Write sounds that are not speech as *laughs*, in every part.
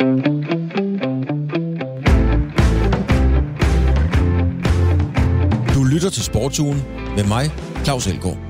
Du lytter til Sportsugen med mig, Claus Elgaard.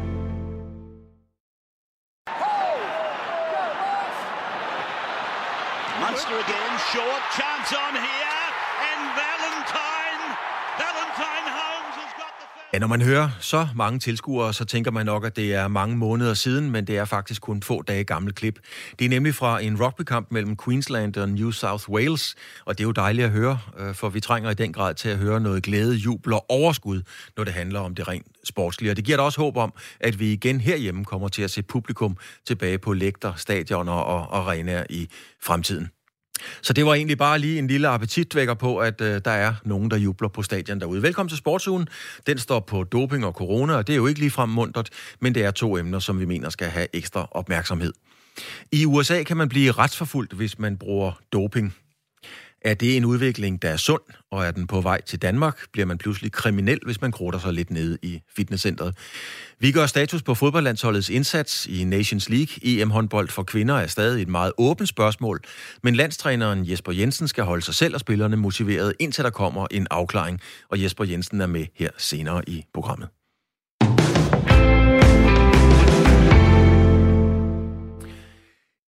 Når man hører så mange tilskuere, så tænker man nok, at det er mange måneder siden, men det er faktisk kun få dage gamle klip. Det er nemlig fra en rugbykamp mellem Queensland og New South Wales, og det er jo dejligt at høre, øh, for vi trænger i den grad til at høre noget glæde, jubel og overskud, når det handler om det rent sportslige. Og det giver da også håb om, at vi igen herhjemme kommer til at se publikum tilbage på lægter, stadioner og arenaer i fremtiden. Så det var egentlig bare lige en lille appetitvækker på, at øh, der er nogen, der jubler på stadion derude. Velkommen til Sportsugen. Den står på doping og corona, og det er jo ikke lige mundtet, men det er to emner, som vi mener skal have ekstra opmærksomhed. I USA kan man blive retsforfulgt, hvis man bruger doping. Er det en udvikling, der er sund, og er den på vej til Danmark, bliver man pludselig kriminel, hvis man krutter sig lidt nede i fitnesscenteret. Vi gør status på fodboldlandsholdets indsats i Nations League. EM-håndbold for kvinder er stadig et meget åbent spørgsmål, men landstræneren Jesper Jensen skal holde sig selv og spillerne motiveret, indtil der kommer en afklaring, og Jesper Jensen er med her senere i programmet.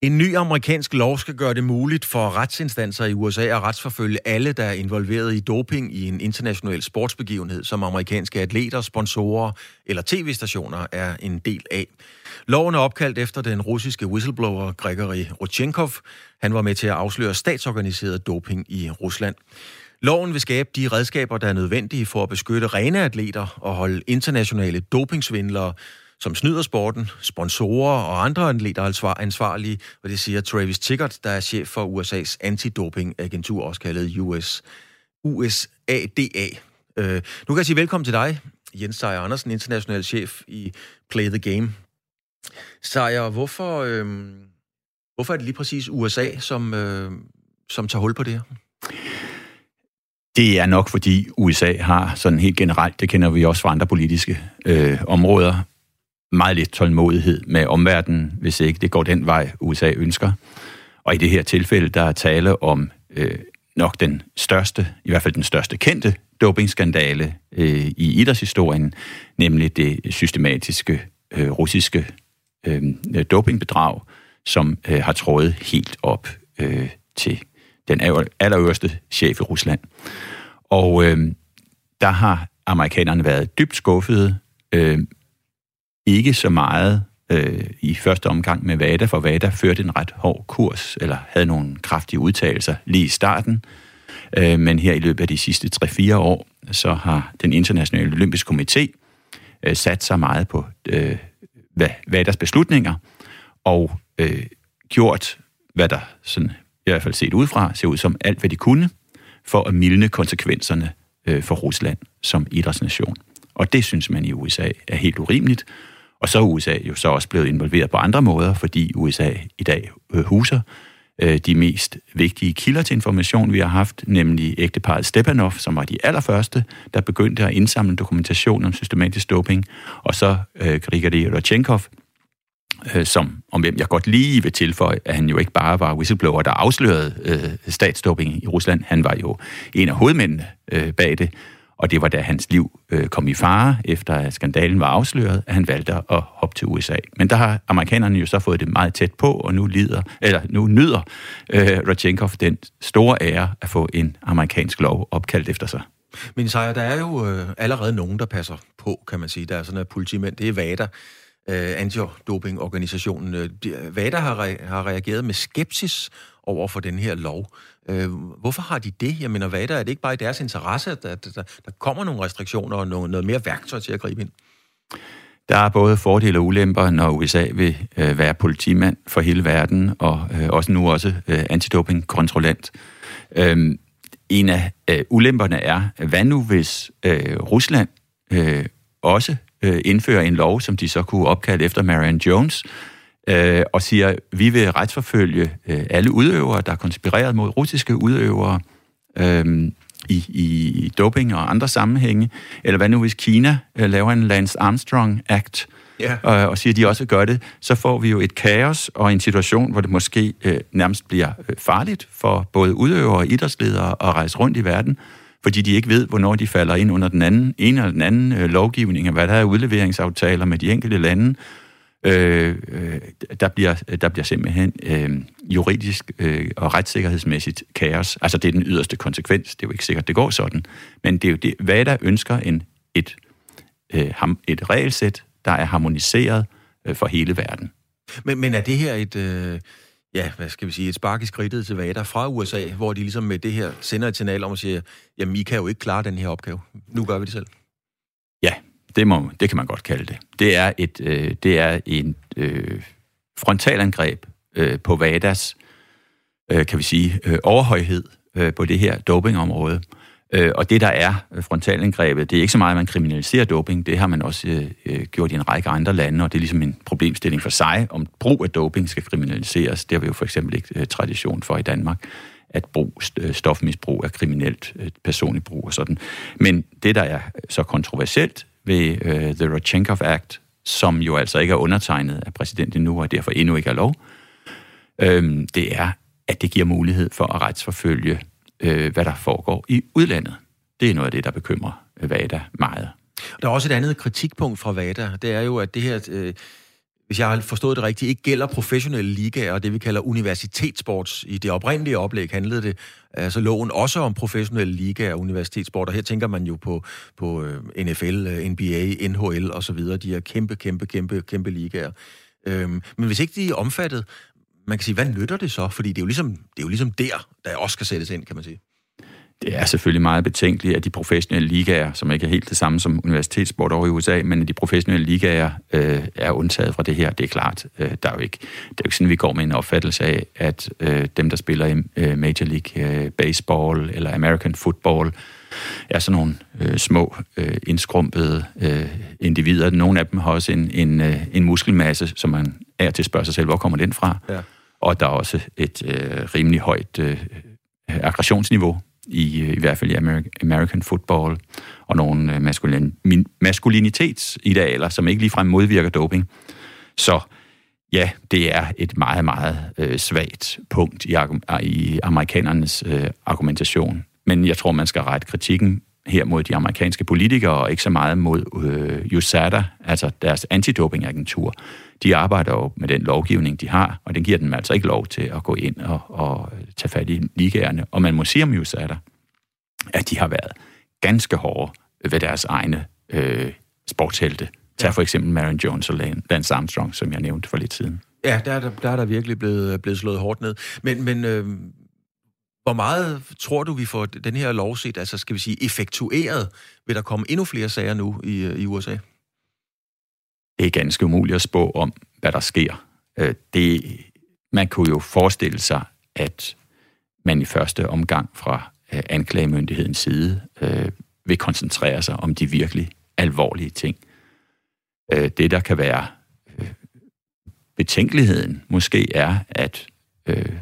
En ny amerikansk lov skal gøre det muligt for retsinstanser i USA at retsforfølge alle, der er involveret i doping i en international sportsbegivenhed, som amerikanske atleter, sponsorer eller tv-stationer er en del af. Loven er opkaldt efter den russiske whistleblower Gregory Rodchenkov. Han var med til at afsløre statsorganiseret doping i Rusland. Loven vil skabe de redskaber, der er nødvendige for at beskytte rene atleter og holde internationale dopingsvindlere som snyder sporten, sponsorer og andre atleter er ansvarlige, og det siger Travis Tickert, der er chef for USA's antidopingagentur, også kaldet US, USADA. Øh, nu kan jeg sige velkommen til dig, Jens Seier Andersen, international chef i Play the Game. Seier, hvorfor, øh, hvorfor er det lige præcis USA, som, øh, som tager hul på det her? Det er nok, fordi USA har sådan helt generelt, det kender vi også fra andre politiske øh, områder, meget lidt tålmodighed med omverdenen, hvis ikke det går den vej, USA ønsker. Og i det her tilfælde, der er tale om øh, nok den største, i hvert fald den største kendte dopingskandale øh, i idrætshistorien, nemlig det systematiske øh, russiske øh, dopingbedrag, som øh, har trådet helt op øh, til den allerøverste chef i Rusland. Og øh, der har amerikanerne været dybt skuffede, øh, ikke så meget øh, i første omgang med VADA, for VADA førte en ret hård kurs, eller havde nogle kraftige udtalelser lige i starten. Øh, men her i løbet af de sidste 3-4 år, så har den internationale olympiske komité øh, sat sig meget på øh, VADAs beslutninger, og øh, gjort, hvad der sådan, i hvert fald set udefra, ser ud som alt, hvad de kunne, for at mildne konsekvenserne øh, for Rusland som idrætsnation. Og det synes man i USA er helt urimeligt, og så er USA jo så også blevet involveret på andre måder, fordi USA i dag øh, huser øh, de mest vigtige kilder til information, vi har haft, nemlig ægteparet Stepanov, som var de allerførste, der begyndte at indsamle dokumentation om systematisk doping, og så øh, Grigori Rodchenkov, øh, som, om hvem jeg godt lige vil tilføje, at han jo ikke bare var whistleblower, der afslørede øh, statsdoping i Rusland, han var jo en af hovedmændene øh, bag det, og det var da hans liv øh, kom i fare, efter at skandalen var afsløret, at han valgte at hoppe til USA. Men der har amerikanerne jo så fået det meget tæt på, og nu, lider, eller nu nyder øh, Rodchenkov den store ære at få en amerikansk lov opkaldt efter sig. Men Sejr, der er jo øh, allerede nogen, der passer på, kan man sige. Der er sådan en politimænd, det er VADA, øh, antidopingorganisationen. Øh, VADA har, re- har reageret med skepsis over for den her lov. Øh, hvorfor har de det? Jeg mener, hvad er? Er det ikke bare i deres interesse, at der, der, der kommer nogle restriktioner og noget, noget mere værktøj til at gribe ind? Der er både fordele og ulemper, når USA vil øh, være politimand for hele verden, og øh, også nu også øh, antidopingkontrollant. Øh, en af øh, ulemperne er, hvad nu hvis øh, Rusland øh, også øh, indfører en lov, som de så kunne opkalde efter Marion Jones, øh, og siger, vi vil retsforfølge øh, alle udøvere, der er konspireret mod russiske udøvere øh, i, i doping og andre sammenhænge. Eller hvad nu hvis Kina øh, laver en Lance Armstrong Act, ja. og, og siger, at de også gør det, så får vi jo et kaos og en situation, hvor det måske øh, nærmest bliver øh, farligt for både udøvere og idrætsledere at rejse rundt i verden, fordi de ikke ved, hvornår de falder ind under den anden, ene eller den anden øh, lovgivning, og hvad der er udleveringsaftaler med de enkelte lande. Øh, øh, der, bliver, der bliver simpelthen øh, juridisk øh, og retssikkerhedsmæssigt kaos. Altså det er den yderste konsekvens. Det er jo ikke sikkert, det går sådan. Men det er jo det, hvad der ønsker en, et, øh, et regelsæt, der er harmoniseret øh, for hele verden. Men, men er det her et... Øh ja, hvad skal vi sige, et spark i skridtet til VADA fra USA, hvor de ligesom med det her sender et signal om at sige, jamen I kan jo ikke klare den her opgave. Nu gør vi det selv. Det, må, det kan man godt kalde det. Det er et øh, det er en øh, frontalangreb øh, på VADAs, øh, kan vi sige, øh, overhøjhed øh, på det her dopingområde. Øh, og det, der er frontalangrebet, det er ikke så meget, at man kriminaliserer doping. Det har man også øh, øh gjort i en række andre lande, og det er ligesom en problemstilling for sig, om brug af doping skal kriminaliseres. Det har vi jo for eksempel ikke øh, tradition for i Danmark at brug, øh, stofmisbrug er kriminelt, øh, personligt brug og sådan. Men det, der er så kontroversielt ved øh, The Rodchenkov Act, som jo altså ikke er undertegnet af præsidenten nu, og derfor endnu ikke er lov, øh, det er, at det giver mulighed for at retsforfølge øh, hvad der foregår i udlandet. Det er noget af det, der bekymrer VADA meget. Der er også et andet kritikpunkt fra VADA. Det er jo, at det her, øh, hvis jeg har forstået det rigtigt, ikke gælder professionelle ligaer og det, vi kalder universitetssports. I det oprindelige oplæg handlede det altså loven også om professionelle ligaer og universitetssport, og her tænker man jo på, på øh, NFL, øh, NBA, NHL og så videre, de her kæmpe, kæmpe, kæmpe, kæmpe ligaer. Øhm, men hvis ikke de er omfattet, man kan sige, hvad nytter det så? Fordi det er jo ligesom, det er jo ligesom der, der også skal sættes ind, kan man sige. Det er selvfølgelig meget betænkeligt, at de professionelle ligaer, som ikke er helt det samme som universitetssport over i USA, men de professionelle ligaer øh, er undtaget fra det her, det er klart. Øh, der er jo ikke, det er jo ikke sådan, vi går med en opfattelse af, at øh, dem, der spiller i øh, Major League øh, Baseball eller American Football, er sådan nogle øh, små, øh, indskrumpede øh, individer. Nogle af dem har også en, en, øh, en muskelmasse, som man er til at spørge sig selv, hvor kommer den fra? Ja og der er også et øh, rimelig højt øh, aggressionsniveau, i, øh, i hvert fald i American football, og nogle øh, maskulin, maskulin, maskulinitetsidealer, som ikke ligefrem modvirker doping. Så ja, det er et meget, meget øh, svagt punkt i, i amerikanernes øh, argumentation. Men jeg tror, man skal rette kritikken her mod de amerikanske politikere, og ikke så meget mod øh, USADA, altså deres antidopingagentur. De arbejder jo med den lovgivning, de har, og den giver dem altså ikke lov til at gå ind og, og tage fat i ligaerne. Og man må sige om USADA, at de har været ganske hårde ved deres egne øh, sportshelte. Tag for eksempel Marion Jones og Lance Armstrong, som jeg nævnte for lidt siden. Ja, der er der, der, er der virkelig blevet, blevet slået hårdt ned. Men, men øh, hvor meget tror du, vi får den her lov set, altså skal vi sige, effektueret? Vil der komme endnu flere sager nu i, øh, i USA? Det er ganske umuligt at spå om, hvad der sker. Øh, det, man kunne jo forestille sig, at man i første omgang fra øh, anklagemyndighedens side øh, vil koncentrere sig om de virkelig alvorlige ting. Det, der kan være betænkeligheden, måske er, at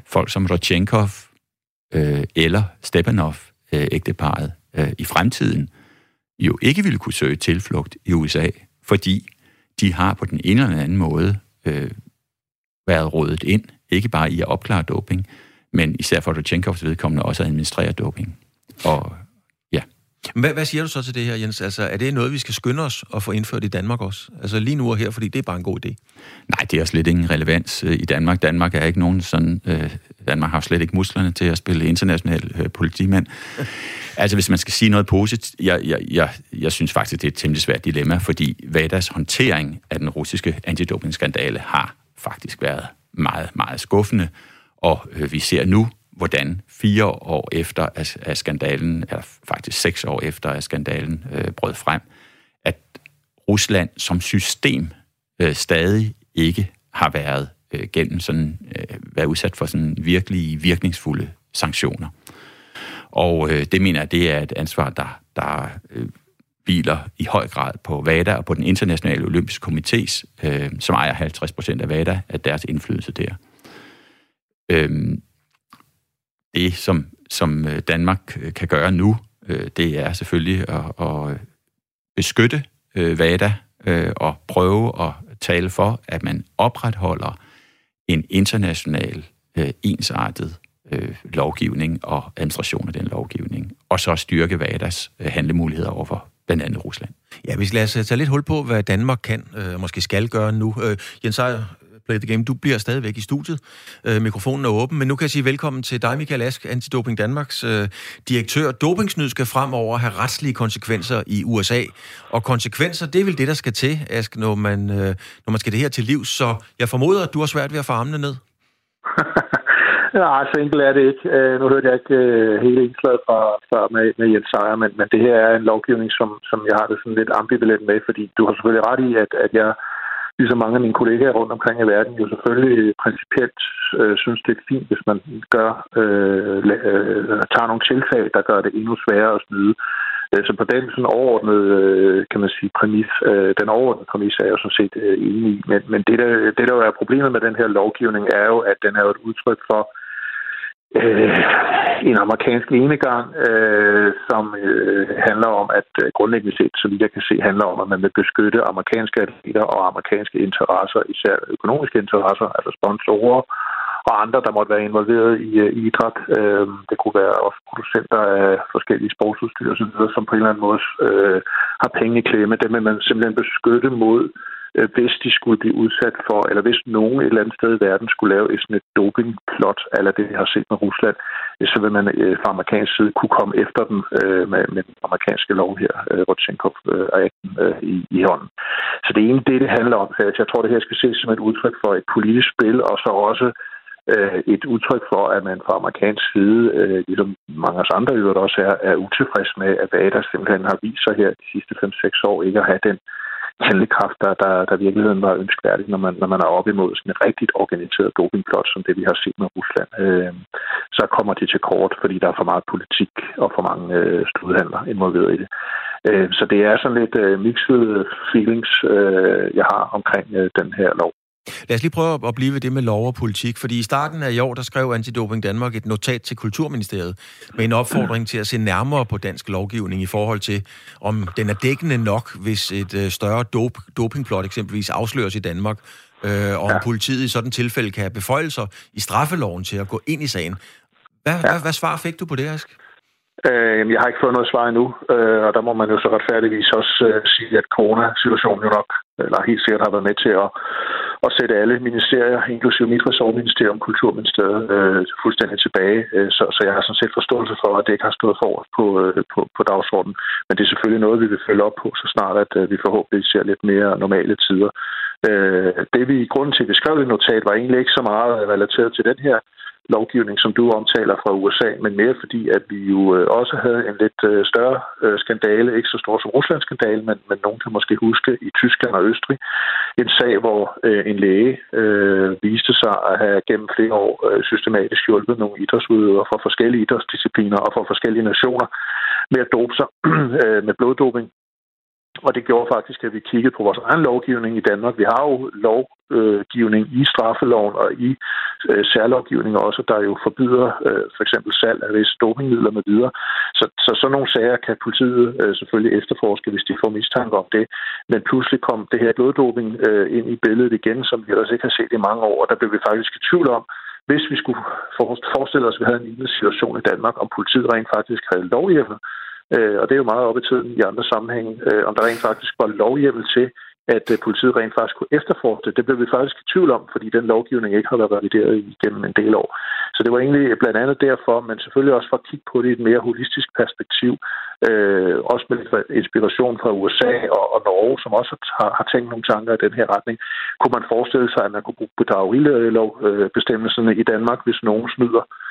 folk som Rodchenkov øh, eller Stepanov, øh, øh, i fremtiden jo ikke ville kunne søge tilflugt i USA, fordi de har på den ene eller anden måde øh, været rådet ind, ikke bare i at opklare doping, men især for Rodchenkovs vedkommende også at administrere doping. Og hvad, hvad siger du så til det her, Jens? Altså, er det noget, vi skal skynde os at få indført i Danmark også? Altså lige nu og her, fordi det er bare en god idé. Nej, det er slet ingen relevans øh, i Danmark. Danmark er ikke nogen sådan... Øh, Danmark har slet ikke musklerne til at spille international øh, politimand. *laughs* altså, hvis man skal sige noget positivt, jeg, jeg, jeg, jeg synes faktisk, det er et temmelig svært dilemma, fordi Vadas håndtering af den russiske antidopingskandale har faktisk været meget, meget skuffende. Og øh, vi ser nu, hvordan fire år efter, at, skandalen, eller faktisk seks år efter, at skandalen øh, brød frem, at Rusland som system øh, stadig ikke har været øh, gennem sådan, øh, været udsat for sådan virkelig virkningsfulde sanktioner. Og øh, det mener jeg, det er et ansvar, der, der øh, hviler i høj grad på VADA og på den internationale olympiske komités, øh, som ejer 50 procent af VADA, at deres indflydelse der. Øh, det, som, som øh, Danmark øh, kan gøre nu, øh, det er selvfølgelig at, at beskytte VADA og prøve at tale for, at man opretholder en international ensartet øh, lovgivning og administration af den lovgivning, og så styrke VADAs øh, handlemuligheder overfor blandt andet Rusland. Ja, vi skal lade os tage lidt hul på, hvad Danmark kan, øh, måske skal gøre nu. Øh, Jens Ejer, Play the Game. Du bliver stadigvæk i studiet. Øh, mikrofonen er åben, men nu kan jeg sige velkommen til dig, Michael Ask, Antidoping Danmarks øh, direktør. Dopingsnyd skal fremover have retslige konsekvenser i USA, og konsekvenser, det er vel det, der skal til, Ask, når man, øh, når man skal det her til liv. Så jeg formoder, at du har svært ved at få armene ned. *laughs* Nej, så enkelt er det ikke. Øh, nu hørte jeg ikke øh, hele indslaget fra, fra med, med Jens Seier, men, men det her er en lovgivning, som, som jeg har det sådan lidt ambivalent med, fordi du har selvfølgelig ret i, at, at jeg ligesom mange af mine kollegaer rundt omkring i verden, jo selvfølgelig principielt øh, synes, det er fint, hvis man gør, øh, øh, tager nogle tiltag, der gør det endnu sværere at snyde. Øh, så på den sådan overordnede, øh, kan man sige, præmis, øh, den overordnede præmis er jeg jo sådan set enig i. Men, men det, der, det, der jo er problemet med den her lovgivning, er jo, at den er jo et udtryk for, øh, Øh, en amerikansk enegang, øh, som øh, handler om, at øh, grundlæggende set, så vidt jeg kan se, handler om, at man vil beskytte amerikanske atleter og amerikanske interesser, især økonomiske interesser, altså sponsorer og andre, der måtte være involveret i, øh, i idræt. Øh, det kunne være også producenter af forskellige sportsudstyr osv., som på en eller anden måde øh, har penge i klemme. Dem vil man simpelthen beskytte mod Øh, hvis de skulle blive udsat for, eller hvis nogen et eller andet sted i verden skulle lave et sådan et dopingplot, eller det vi har set med Rusland, øh, så vil man øh, fra amerikansk side kunne komme efter dem øh, med, med den amerikanske lov her, øh, Rodchenkov øh, øh, i, i hånden. Så det er egentlig det, det handler om. Jeg tror, det her skal ses som et udtryk for et politisk spil, og så også øh, et udtryk for, at man fra amerikansk side, øh, ligesom mange af os andre øvrigt også er, er utilfreds med, at VADA simpelthen har vist sig her de sidste 5-6 år ikke at have den handlekraft, der, der, der virkeligheden var ønskværdigt, når man, når man er op imod sådan et rigtigt organiseret dopingplot, som det vi har set med Rusland. Øh, så kommer det til kort, fordi der er for meget politik og for mange øh, studiehandler involveret i det. Øh, så det er sådan lidt øh, mixed feelings, øh, jeg har omkring øh, den her lov. Lad os lige prøve at blive ved det med lov og politik, fordi i starten af i år, der skrev Antidoping Danmark et notat til Kulturministeriet med en opfordring til at se nærmere på dansk lovgivning i forhold til, om den er dækkende nok, hvis et øh, større dop, dopingplot eksempelvis afsløres i Danmark, øh, og om ja. politiet i sådan tilfælde kan have beføjelser i straffeloven til at gå ind i sagen. Hvad, ja. hvad, hvad svar fik du på det, Ask? Øh, jeg har ikke fået noget svar endnu, øh, og der må man jo så retfærdigvis også øh, sige, at coronasituationen jo nok, eller helt sikkert har været med til at, at sætte alle ministerier, inklusive mit ressortministerium, Kulturministeriet, øh, fuldstændig tilbage. Øh, så, så jeg har sådan set forståelse for, at det ikke har stået for på, øh, på, på dagsordenen. Men det er selvfølgelig noget, vi vil følge op på, så snart at øh, vi forhåbentlig ser lidt mere normale tider. Øh, det vi i grunden til, at vi skrev det notat, var egentlig ikke så meget relateret til den her lovgivning, som du omtaler fra USA, men mere fordi, at vi jo øh, også havde en lidt øh, større øh, skandale, ikke så stor som Ruslands skandale, men, men nogen kan måske huske i Tyskland og Østrig, en sag, hvor en læge øh, viste sig at have gennem flere år systematisk hjulpet nogle idrætsudøvere fra forskellige idrætsdiscipliner og fra forskellige nationer med at dope sig *clears throat* med bloddoping og det gjorde faktisk, at vi kiggede på vores egen lovgivning i Danmark. Vi har jo lovgivning i straffeloven og i øh, særlovgivning også, der jo forbyder øh, for eksempel salg af visse dopingmidler med videre. Så, så sådan nogle sager kan politiet øh, selvfølgelig efterforske, hvis de får mistanke om det. Men pludselig kom det her bloddoping øh, ind i billedet igen, som vi ellers ikke har set i mange år, og der blev vi faktisk i tvivl om, hvis vi skulle forestille os, at vi havde en lignende situation i Danmark, om politiet rent faktisk havde lovhjemmel Øh, og det er jo meget op i tiden i andre sammenhænge, øh, om der rent faktisk var lovhjemmel til, at øh, politiet rent faktisk kunne efterforske det. Det blev vi faktisk i tvivl om, fordi den lovgivning ikke har været revideret igennem en del år. Så det var egentlig blandt andet derfor, men selvfølgelig også for at kigge på det i et mere holistisk perspektiv, øh, også med inspiration fra USA og, og Norge, som også har, har tænkt nogle tanker i den her retning. Kunne man forestille sig, at man kunne bruge bedragerilovbestemmelserne øh, i Danmark, hvis nogen snyder øh,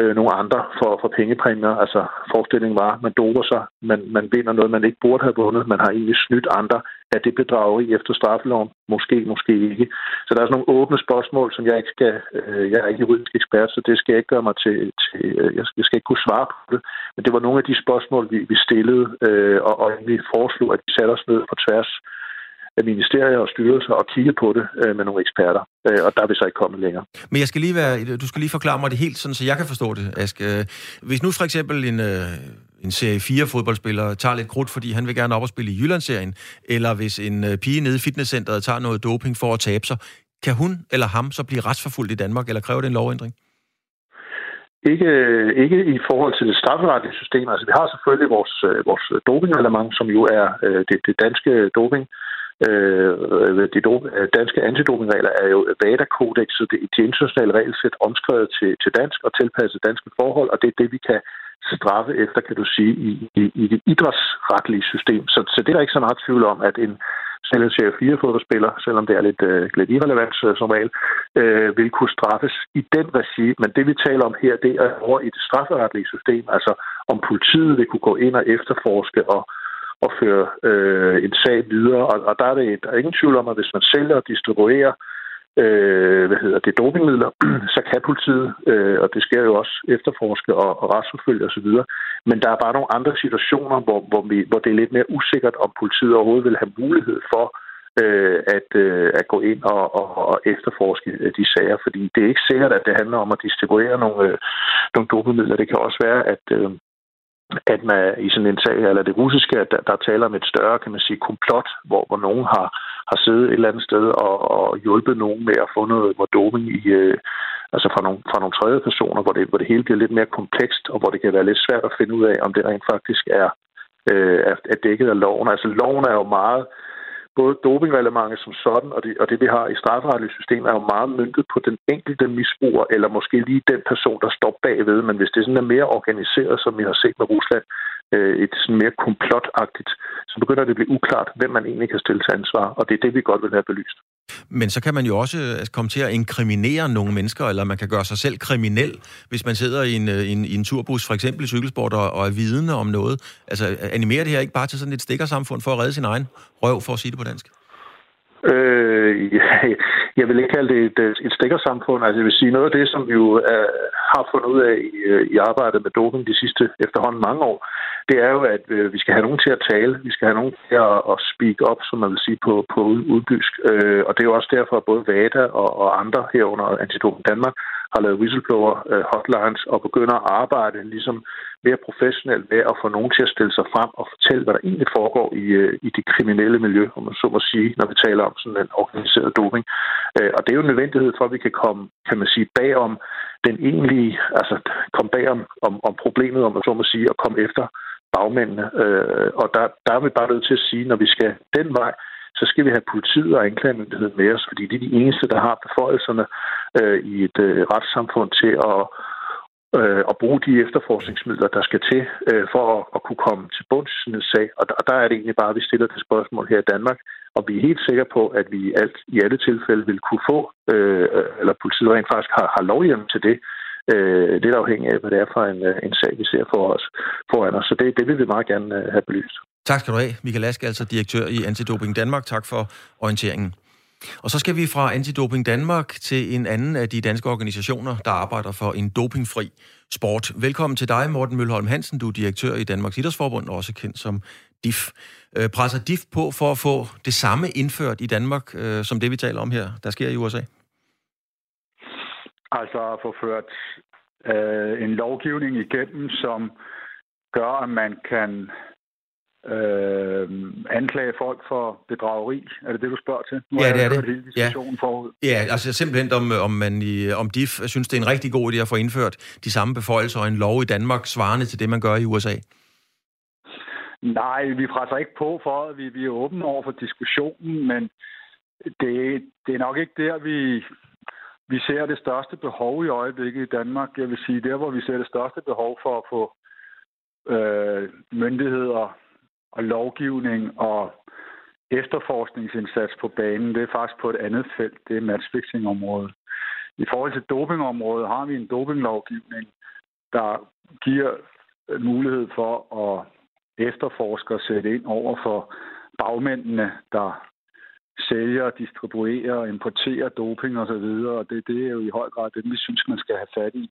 Øh, nogle andre for, for pengepræmier. Altså forestillingen var, at man doper sig, man, man vinder noget, man ikke burde have vundet, man har egentlig snydt andre. Er det bedrageri efter straffeloven? Måske, måske ikke. Så der er sådan nogle åbne spørgsmål, som jeg ikke skal... Øh, jeg er ikke juridisk ekspert, så det skal jeg ikke gøre mig til... til øh, jeg, skal, jeg skal ikke kunne svare på det. Men det var nogle af de spørgsmål, vi, vi stillede, øh, og, og vi foreslog, at vi satte os ned på tværs ministerier og styrelser og kigge på det øh, med nogle eksperter. Øh, og der er vi så ikke kommet længere. Men jeg skal lige være, du skal lige forklare mig det helt, sådan, så jeg kan forstå det, Ask. Øh, hvis nu for eksempel en, øh, en serie 4 fodboldspiller tager lidt krudt, fordi han vil gerne op og spille i Jyllandsserien, eller hvis en øh, pige nede i fitnesscenteret tager noget doping for at tabe sig, kan hun eller ham så blive retsforfulgt i Danmark, eller kræver det en lovændring? Ikke, ikke i forhold til det strafferetlige system. Altså, vi har selvfølgelig vores, vores dopingreglement, som jo er øh, det, det danske doping. Øh, Øh, de øh, danske antidopingregler er jo VADA-kodexet, det, det internationale regelsæt omskrevet til, til dansk og tilpasset danske forhold, og det er det, vi kan straffe efter, kan du sige, i, i, i det idrætsretlige system. Så, så det er der ikke så meget tvivl om, at en, selv en serie 4 fodboldspiller, selvom det er lidt, øh, lidt irrelevant øh, som regel, øh, vil kunne straffes i den regi. Men det vi taler om her, det er over i det strafferetlige system, altså om politiet vil kunne gå ind og efterforske og, og føre øh, en sag videre. Og, og der, er det, der er ingen tvivl om, at hvis man sælger og distribuerer øh, hvad hedder det, dopingmidler, *clears throat* så kan politiet, øh, og det sker jo også, efterforske og, og retsforfølge osv. Men der er bare nogle andre situationer, hvor, hvor, vi, hvor det er lidt mere usikkert, om politiet overhovedet vil have mulighed for øh, at, øh, at gå ind og, og, og efterforske øh, de sager, fordi det er ikke sikkert, at det handler om at distribuere nogle, øh, nogle dopingmidler. Det kan også være, at, øh, at man i sådan en sag, eller det russiske, at der, der taler om et større, kan man sige, komplot, hvor, hvor nogen har, har siddet et eller andet sted og, og hjulpet nogen med at få noget doping i, øh, altså fra nogle, fra nogle tredje personer, hvor det, hvor det hele bliver lidt mere komplekst, og hvor det kan være lidt svært at finde ud af, om det rent faktisk er, øh, er, er dækket af loven. Altså loven er jo meget både dopingreglementet som sådan, og det, og det vi har i strafferetlige system, er jo meget myndet på den enkelte misbruger, eller måske lige den person, der står bagved. Men hvis det sådan er mere organiseret, som vi har set med Rusland, øh, et sådan mere komplotagtigt, så begynder det at blive uklart, hvem man egentlig kan stille til ansvar, og det er det, vi godt vil have belyst. Men så kan man jo også øh, komme til at inkriminere nogle mennesker, eller man kan gøre sig selv kriminel, hvis man sidder i en, øh, i en, i en turbus, for eksempel i cykelsport, og, og er vidne om noget. Altså, øh, animerer det her ikke bare til sådan et stikkersamfund for at redde sin egen røv, for at sige det på dansk? Øh, *laughs* jeg vil ikke kalde det et, et stikkersamfund. Altså, jeg vil sige, noget af det, som vi jo er, har fundet ud af i, i arbejdet med doping de sidste efterhånden mange år, det er jo, at øh, vi skal have nogen til at tale. Vi skal have nogen til at, at speak up, som man vil sige på, på udbysk. Øh, og det er jo også derfor, at både VADA og, og andre herunder Antidoping Danmark har lavet whistleblower øh, hotlines og begynder at arbejde ligesom mere professionelt med at få nogen til at stille sig frem og fortælle, hvad der egentlig foregår i, øh, i det kriminelle miljø, om man så må sige, når vi taler om sådan en organiseret doping. Øh, og det er jo en nødvendighed for, at vi kan komme, kan man sige, bagom den egentlige, altså komme bagom om, om problemet, om man så må sige, og komme efter bagmændene. Øh, og der, der er vi bare nødt til at sige, når vi skal den vej, så skal vi have politiet og anklagemyndigheden med os, fordi det er de eneste, der har beføjelserne øh, i et øh, retssamfund til at, øh, at bruge de efterforskningsmidler, der skal til øh, for at, at kunne komme til bunds i en sag. Og der, og der er det egentlig bare, at vi stiller det spørgsmål her i Danmark, og vi er helt sikre på, at vi i, alt, i alle tilfælde vil kunne få, øh, eller politiet rent faktisk har, har lovhjem til det, øh, lidt afhængig af, hvad det er for en, øh, en sag, vi ser for os, foran os. Så det, det vil vi meget gerne øh, have belyst. Tak skal du have, Michael Ask, altså direktør i Antidoping Danmark. Tak for orienteringen. Og så skal vi fra Antidoping Danmark til en anden af de danske organisationer, der arbejder for en dopingfri sport. Velkommen til dig, Morten Mølholm Hansen. Du er direktør i Danmarks Idrætsforbund, også kendt som DIF. Øh, presser DIF på for at få det samme indført i Danmark, øh, som det vi taler om her, der sker i USA? Altså at få ført øh, en lovgivning igennem, som gør, at man kan øh, anklage folk for bedrageri. Er det det, du spørger til? Nu ja, det er det. Hele ja. Forud. ja, altså simpelthen om, om man i, om DIF synes, det er en rigtig god idé at få indført de samme beføjelser og en lov i Danmark svarende til det, man gør i USA. Nej, vi presser ikke på for, at vi, vi er åbne over for diskussionen, men det, det er nok ikke der, vi, vi ser det største behov i øjeblikket i Danmark. Jeg vil sige, der hvor vi ser det største behov for at få øh, myndigheder og lovgivning og efterforskningsindsats på banen, det er faktisk på et andet felt. Det er matchfixing-området. I forhold til dopingområdet har vi en dopinglovgivning, der giver mulighed for at efterforske og sætte ind over for bagmændene, der sælger, distribuerer, importerer doping osv., og det, det er jo i høj grad det, vi synes, man skal have fat i.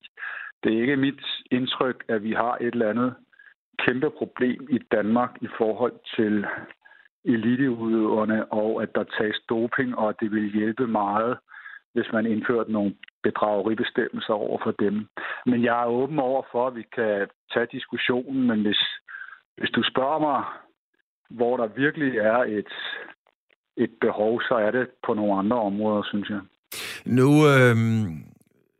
Det er ikke mit indtryk, at vi har et eller andet kæmpe problem i Danmark i forhold til eliteudøverne, og at der tages doping, og at det vil hjælpe meget, hvis man indførte nogle bedrageribestemmelser over for dem. men jeg er åben over for, at vi kan tage diskussionen, men hvis, hvis du spørger mig, hvor der virkelig er et, et behov, så er det på nogle andre områder, synes jeg. Nu, øh,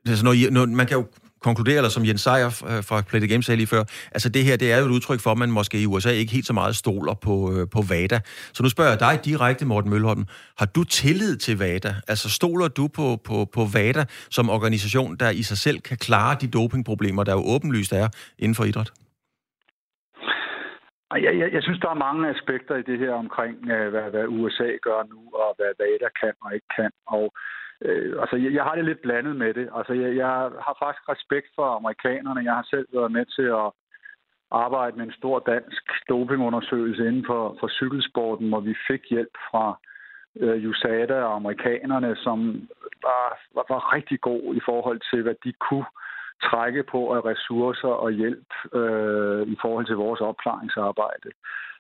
altså når, når, man kan jo konkludere, eller som Jens Sejer øh, fra Play the Game sagde lige før, altså det her, det er jo et udtryk for, at man måske i USA ikke helt så meget stoler på, øh, på VADA. Så nu spørger jeg dig direkte, Morten Mølholm. Har du tillid til VADA? Altså stoler du på, på, på VADA som organisation, der i sig selv kan klare de dopingproblemer, der jo åbenlyst er inden for idræt? Jeg, jeg, jeg synes, der er mange aspekter i det her omkring, øh, hvad, hvad USA gør nu, og hvad VADA kan og ikke kan. Og Øh, altså, jeg, jeg har det lidt blandet med det. Altså, jeg, jeg har faktisk respekt for amerikanerne. Jeg har selv været med til at arbejde med en stor dansk dopingundersøgelse inden for, for cykelsporten, hvor vi fik hjælp fra øh, USADA og amerikanerne, som var, var, var rigtig god i forhold til, hvad de kunne trække på af ressourcer og hjælp øh, i forhold til vores opklaringsarbejde.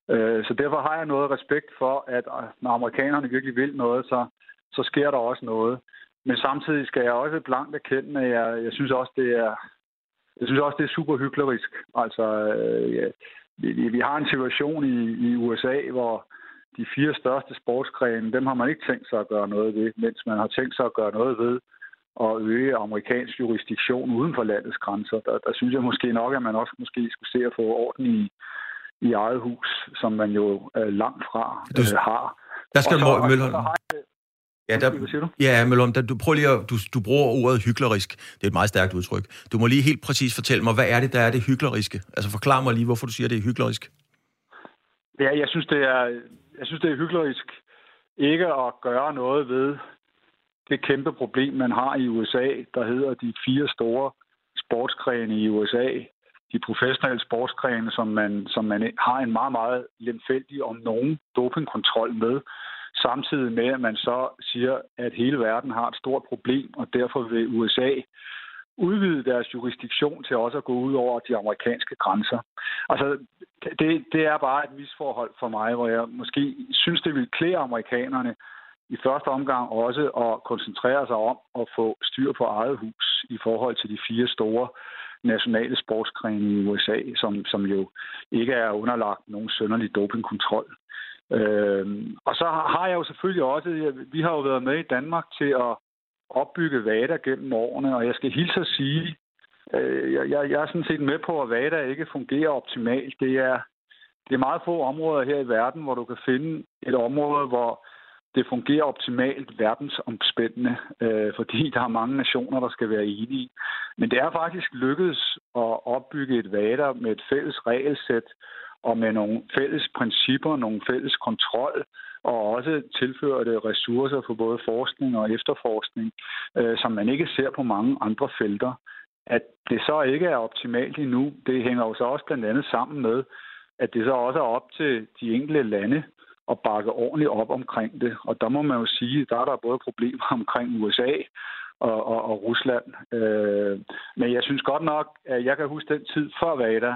Øh, så derfor har jeg noget respekt for, at øh, når amerikanerne virkelig vil noget, så, så sker der også noget. Men samtidig skal jeg også blankt erkende, at jeg, jeg synes også, det er jeg synes også, det er super hyklerisk. Altså, øh, ja, vi, vi har en situation i, i USA, hvor de fire største sportsgrene, dem har man ikke tænkt sig at gøre noget ved, mens man har tænkt sig at gøre noget ved og øge amerikansk jurisdiktion uden for landets grænser. Der, der synes jeg måske nok, at man også måske skulle se at få orden i, i eget hus, som man jo øh, langt fra øh, har. Der skal du, Mølholm. Ja, der? Ja, Mølholm, der, du, prøv lige at, du, du bruger ordet hyklerisk. Det er et meget stærkt udtryk. Du må lige helt præcis fortælle mig, hvad er det, der er det hykleriske? Altså forklar mig lige, hvorfor du siger, det er hyklerisk. Ja, jeg synes, det er, jeg synes, det er hyklerisk ikke at gøre noget ved det kæmpe problem, man har i USA, der hedder de fire store sportsgrene i USA. De professionelle sportsgrene, som man, som man har en meget, meget lemfældig om nogen dopingkontrol med samtidig med, at man så siger, at hele verden har et stort problem, og derfor vil USA udvide deres jurisdiktion til også at gå ud over de amerikanske grænser. Altså, det, det er bare et misforhold for mig, hvor jeg måske synes, det vil klæde amerikanerne i første omgang også at koncentrere sig om at få styr på eget hus i forhold til de fire store nationale sportsgrene i USA, som, som jo ikke er underlagt nogen sønderlig dopingkontrol. Øhm, og så har jeg jo selvfølgelig også, vi har jo været med i Danmark til at opbygge VADA gennem årene, og jeg skal hilse at sige, øh, jeg, jeg er sådan set med på, at VADA ikke fungerer optimalt. Det er, det er meget få områder her i verden, hvor du kan finde et område, hvor det fungerer optimalt verdensomspændende, øh, fordi der er mange nationer, der skal være enige. Men det er faktisk lykkedes at opbygge et vader med et fælles regelsæt, og med nogle fælles principper, nogle fælles kontrol, og også tilførte ressourcer for både forskning og efterforskning, øh, som man ikke ser på mange andre felter. At det så ikke er optimalt endnu, det hænger jo så også blandt andet sammen med, at det så også er op til de enkelte lande at bakke ordentligt op omkring det. Og der må man jo sige, der er der både problemer *laughs* omkring USA og, og, og Rusland. Øh, men jeg synes godt nok, at jeg kan huske den tid før VADA,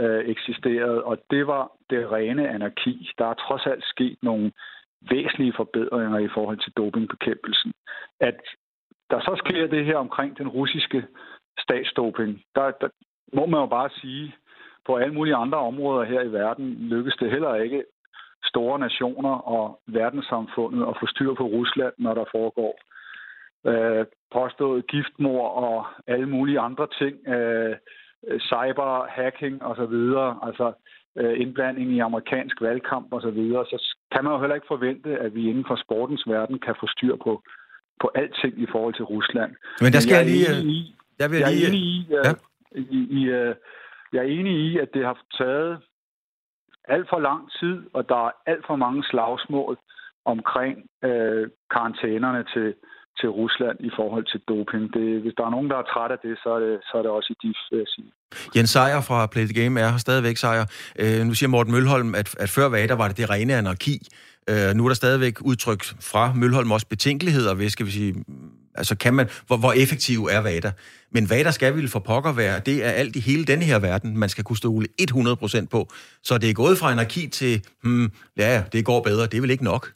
øh, eksisterede, og det var det rene anarki. Der er trods alt sket nogle væsentlige forbedringer i forhold til dopingbekæmpelsen. At der så sker det her omkring den russiske statsdoping, der, der må man jo bare sige, på alle mulige andre områder her i verden lykkes det heller ikke store nationer og verdenssamfundet at få styr på Rusland, når der foregår øh, påstået giftmord og alle mulige andre ting. Øh, Øh, cyber, hacking osv., altså øh, indblanding i amerikansk valgkamp osv., så, så kan man jo heller ikke forvente, at vi inden for sportens verden kan få styr på, på alting i forhold til Rusland. Men der skal jeg, jeg lige... I, der vil jeg, jeg lige... er enig i, ja. i, i uh, jeg er enig i, at det har taget alt for lang tid, og der er alt for mange slagsmål omkring øh, karantænerne til, til Rusland i forhold til doping. Det, hvis der er nogen, der er træt af det, så er det, så er det også i DIF, vil jeg sige. Jens Sejer fra Play the Game er her stadigvæk, Sejer. Øh, nu siger Morten Mølholm, at, at før VADA var det det rene anarki. Øh, nu er der stadigvæk udtryk fra Mølholm også betænkeligheder ved, skal vi sige, altså kan man, hvor, hvor effektiv er VADA? Men VADA skal vel for pokker være, det er alt i hele denne her verden, man skal kunne stole 100% på. Så det er gået fra anarki til, hmm, ja, det går bedre, det er vel ikke nok?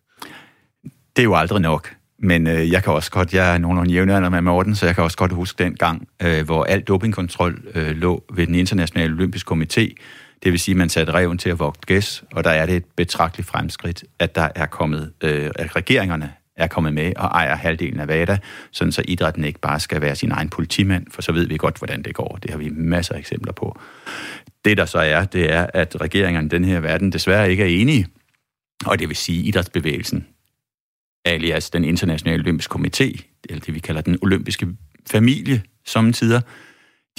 Det er jo aldrig nok. Men øh, jeg kan også godt, jeg er nogenlunde jævnaldrende med Morten, så jeg kan også godt huske den gang, øh, hvor al dopingkontrol øh, lå ved den internationale olympiske komité. Det vil sige, at man satte reven til at vogte gæs, og der er det et betragteligt fremskridt, at der er kommet, øh, at regeringerne er kommet med og ejer halvdelen af VADA, sådan så idrætten ikke bare skal være sin egen politimand, for så ved vi godt, hvordan det går. Det har vi masser af eksempler på. Det, der så er, det er, at regeringerne i den her verden desværre ikke er enige, og det vil sige idrætsbevægelsen, alias den internationale olympiske komité, eller det vi kalder den olympiske familie, som tider,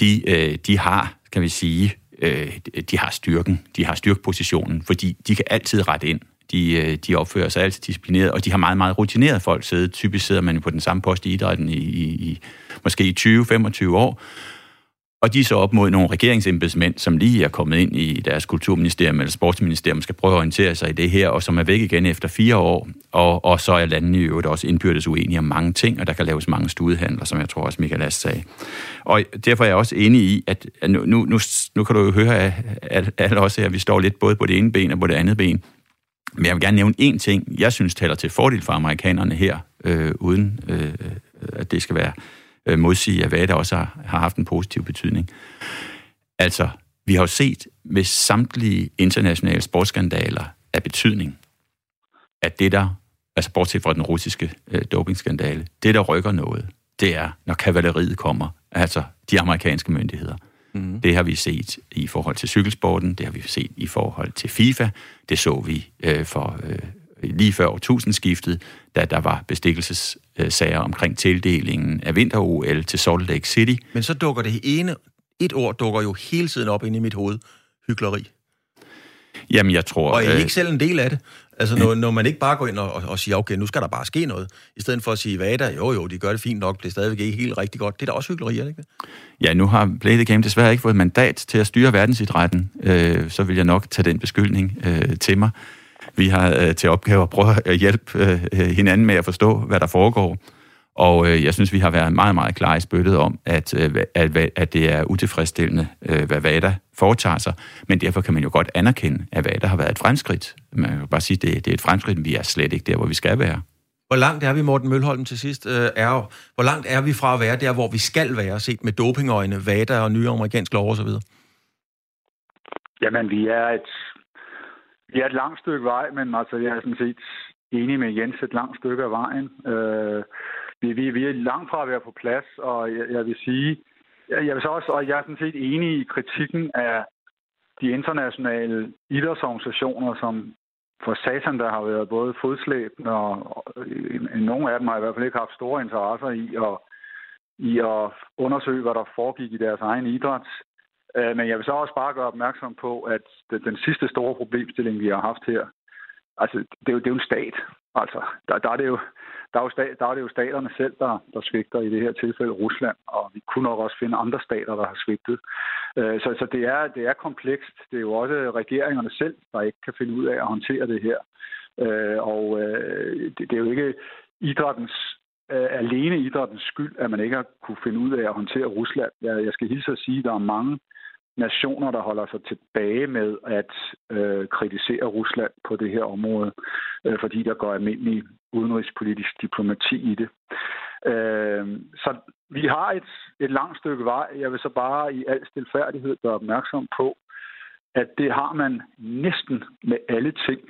de, øh, de har, kan vi sige, øh, de har styrken, de har styrkepositionen, fordi de kan altid rette ind. De, øh, de opfører sig altid disciplineret, og de har meget, meget rutineret folk siddet. Typisk sidder man på den samme post i idrætten i, i, i måske i 20-25 år, og de er så op mod nogle regeringsembedsmænd, som lige er kommet ind i deres kulturministerium eller sportsministerium, skal prøve at orientere sig i det her, og som er væk igen efter fire år. Og, og så er landene i øvrigt også indbyrdes uenige om mange ting, og der kan laves mange studehandler, som jeg tror også Michael Ast sagde. Og derfor er jeg også enig i, at nu, nu, nu, nu kan du jo høre, at alle også her, at vi står lidt både på det ene ben og på det andet ben. Men jeg vil gerne nævne én ting, jeg synes taler til fordel for amerikanerne her, øh, uden øh, at det skal være øh, modsige, at VADA også har, har haft en positiv betydning. Altså, vi har jo set med samtlige internationale sportsskandaler af betydning, at det der, altså bortset fra den russiske øh, dopingskandale, det der rykker noget, det er, når kavaleriet kommer, altså de amerikanske myndigheder. Mm. Det har vi set i forhold til cykelsporten, det har vi set i forhold til FIFA, det så vi øh, for øh, lige før årtusindskiftet, da der var bestikkelsessager omkring tildelingen af vinter-OL til Salt Lake City. Men så dukker det ene, et ord dukker jo hele tiden op ind i mit hoved. Hyggeleri. Jamen, jeg tror... Og er I øh, ikke selv en del af det? Altså, når, når man ikke bare går ind og, og siger, okay, nu skal der bare ske noget, i stedet for at sige, hvad der? Jo, jo, de gør det fint nok, det er stadigvæk ikke helt rigtig godt. Det er da også hyggeleri, er det ikke det? Ja, nu har Play the Game desværre ikke fået mandat til at styre verdensidrætten, øh, så vil jeg nok tage den beskyldning øh, til mig. Vi har øh, til opgave at prøve at hjælpe øh, hinanden med at forstå, hvad der foregår. Og øh, jeg synes, vi har været meget, meget klar i spyttet om, at, øh, at, at det er utilfredsstillende, øh, hvad VADA foretager sig. Men derfor kan man jo godt anerkende, at VADA har været et fremskridt. Man kan bare sige, at det, det er et fremskridt, men vi er slet ikke der, hvor vi skal være. Hvor langt er vi, Morten Mølholm, til sidst? Øh, er, hvor langt er vi fra at være der, hvor vi skal være, set med dopingøjne, VADA og nye amerikanske lov osv.? Jamen, vi er et det er et langt stykke vej, men altså, jeg er sådan set enig med Jens et langt stykke af vejen. Øh, vi, vi, vi er langt fra at være på plads, og jeg, jeg vil sige, jeg, jeg vil så også, og jeg er sådan set enig i kritikken af de internationale idrætsorganisationer, som for satan, der har været både fodslæbende, og, og nogle af dem har i hvert fald ikke haft store interesser i at, i at undersøge, hvad der foregik i deres egen idræt. Øh, men jeg vil så også bare gøre opmærksom på, at den sidste store problemstilling, vi har haft her, altså, det er jo, det er jo en stat. Altså, der, der, er det jo, der, er jo stat, der er det jo staterne selv, der, der svigter i det her tilfælde Rusland, og vi kunne nok også finde andre stater, der har svigtet. Øh, så, så det, er, det er komplekst. Det er jo også regeringerne selv, der ikke kan finde ud af at håndtere det her. Øh, og det, det er jo ikke idrættens alene idrættens skyld, at man ikke har kunne finde ud af at håndtere Rusland. Jeg, jeg skal hilse at sige, at der er mange nationer, der holder sig tilbage med at øh, kritisere Rusland på det her område, øh, fordi der går almindelig udenrigspolitisk diplomati i det. Øh, så vi har et, et langt stykke vej. Jeg vil så bare i al stilfærdighed gøre opmærksom på, at det har man næsten med alle ting,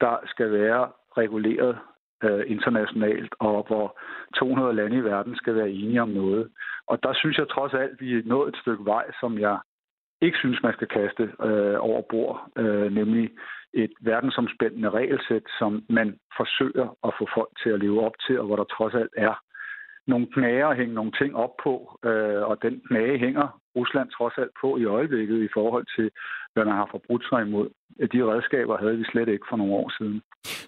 der skal være reguleret øh, internationalt, og hvor 200 lande i verden skal være enige om noget. Og der synes jeg trods alt, vi er nået et stykke vej, som jeg ikke synes, man skal kaste øh, over bord, øh, nemlig et verdensomspændende regelsæt, som man forsøger at få folk til at leve op til, og hvor der trods alt er nogle knager at hænge nogle ting op på, øh, og den knage hænger Rusland trods alt på i øjeblikket i forhold til, hvad man har forbrudt sig imod. De redskaber havde vi slet ikke for nogle år siden.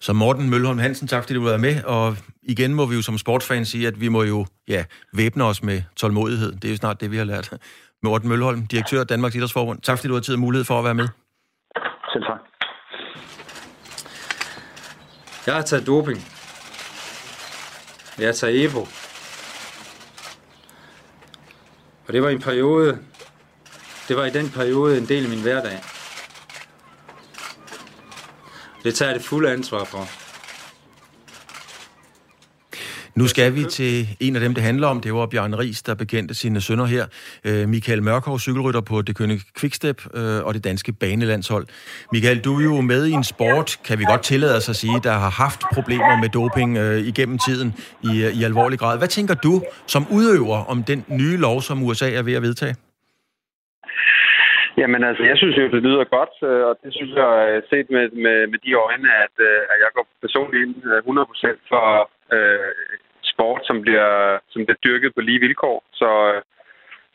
Så Morten Mølholm Hansen, tak fordi du var med, og igen må vi jo som sportsfans sige, at vi må jo ja, væbne os med tålmodighed. Det er jo snart det, vi har lært. Morten Mølholm, direktør af Danmarks Idrætsforbund. Tak fordi du har tid og mulighed for at være med. Selv tak. Jeg har taget doping. Jeg har taget EPO. Og det var en periode, det var i den periode en del af min hverdag. Det tager jeg det fulde ansvar for. Nu skal vi til en af dem, det handler om. Det var Bjørn Ries, der bekendte sine sønner her. Øh, Michael Mørkov, cykelrytter på det kønne Quickstep øh, og det danske banelandshold. Michael, du er jo med i en sport, kan vi godt tillade os at sige, der har haft problemer med doping øh, igennem tiden i, øh, i alvorlig grad. Hvad tænker du som udøver om den nye lov, som USA er ved at vedtage? Jamen altså, jeg synes jo, det lyder godt, øh, og det synes jeg øh, set med, med, med de øjne, at, at jeg går personligt ind 100% for øh, sport, som bliver, som bliver dyrket på lige vilkår. Så, øh,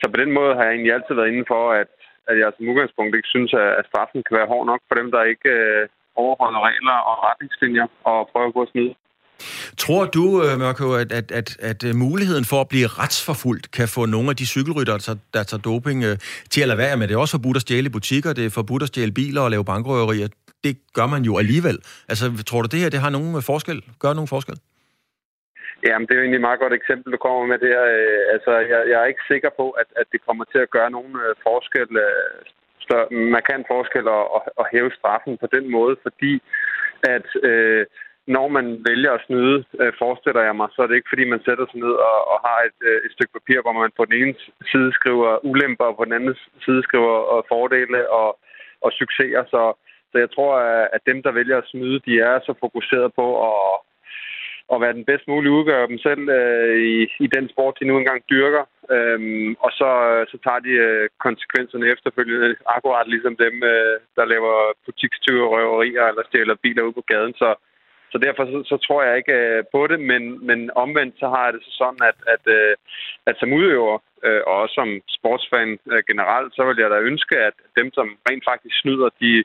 så på den måde har jeg egentlig altid været inde for, at, at jeg som udgangspunkt ikke synes, at straffen kan være hård nok for dem, der ikke øh, overholder regler og retningslinjer og prøver på at snyde. Tror du, øh, Mørko, at, at, at, at øh, muligheden for at blive retsforfulgt kan få nogle af de cykelryttere, der, der tager doping, øh, til at lade være med? Det er også forbudt at stjæle i butikker, det er forbudt at stjæle biler og lave bankrøverier. Det gør man jo alligevel. Altså, tror du, det her det har nogen forskel? Gør nogen forskel? Jamen, det er jo egentlig et meget godt eksempel, du kommer med der. her. Altså, jeg, jeg er ikke sikker på, at, at det kommer til at gøre nogen øh, forskel, øh, større, markant forskel at, at, at hæve straffen på den måde, fordi at øh, når man vælger at snyde, øh, forestiller jeg mig, så er det ikke, fordi man sætter sig ned og, og har et, øh, et stykke papir, hvor man på den ene side skriver ulemper, og på den anden side skriver og fordele og, og succeser. Så, så jeg tror, at dem, der vælger at snyde, de er så fokuseret på at, at være den bedst mulige udgave af dem selv øh, i, i den sport, de nu engang dyrker. Øhm, og så, øh, så tager de øh, konsekvenserne efterfølgende, akkurat ligesom dem, øh, der laver butikstyve røverier eller stjæler biler ud på gaden. Så, så derfor så, så tror jeg ikke øh, på det, men, men omvendt så har jeg det så sådan, at, at, øh, at som udøver øh, og også som sportsfan øh, generelt, så vil jeg da ønske, at dem, som rent faktisk snyder, de,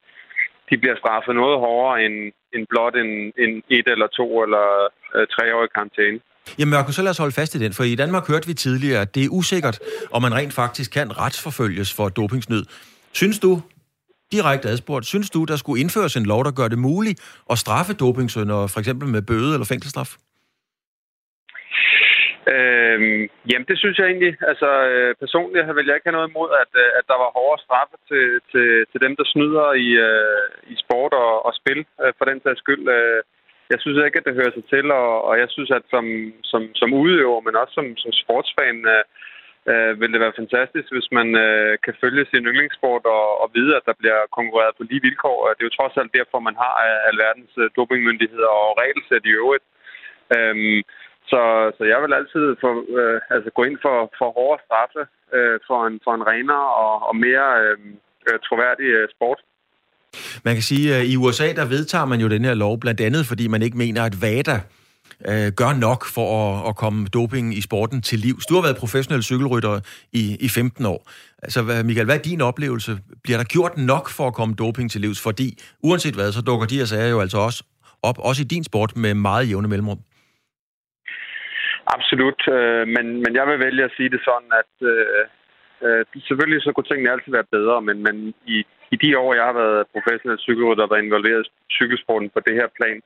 de bliver straffet noget hårdere end, end blot en, en et eller to eller øh, tre år i karantæne. Jamen, Mørko, så lad os holde fast i den, for i Danmark hørte vi tidligere, at det er usikkert, om man rent faktisk kan retsforfølges for dopingsnyd. Synes du, direkte adspurgt, synes du, der skulle indføres en lov, der gør det muligt at straffe dopingsønder, for eksempel med bøde eller fængselsstraf? Øhm, jamen, det synes jeg egentlig. Altså, øh, personligt vil jeg ikke have noget imod, at, øh, at der var hårdere straffe til, til, til dem, der snyder i, øh, i sport og, og spil, øh, for den sags skyld. Øh, jeg synes ikke, at det hører sig til, og, og jeg synes, at som, som, som udøver, men også som, som sportsfan, øh, øh, vil det være fantastisk, hvis man øh, kan følge sin yndlingssport og, og vide, at der bliver konkurreret på lige vilkår. Øh, det er jo trods alt derfor, man har øh, alverdens øh, dopingmyndigheder og regelsæt i øvrigt. Øhm, så, så jeg vil altid for, øh, altså gå ind for, for hårde straffe øh, for, en, for en renere og, og mere øh, øh troværdig øh, sport. Man kan sige, at i USA der vedtager man jo den her lov, blandt andet fordi man ikke mener, at VADA øh, gør nok for at, at komme doping i sporten til liv. Du har været professionel cykelrytter i, i 15 år. Altså, Michael, hvad er din oplevelse? Bliver der gjort nok for at komme doping til livs? Fordi uanset hvad, så dukker de her sager jo altså også op, også i din sport, med meget jævne mellemrum. Absolut, øh, men, men jeg vil vælge at sige det sådan, at øh, øh, selvfølgelig så kunne tingene altid være bedre, men, men i, i de år, jeg har været professionel cykelrytter og været involveret i cykelsporten på det her plan,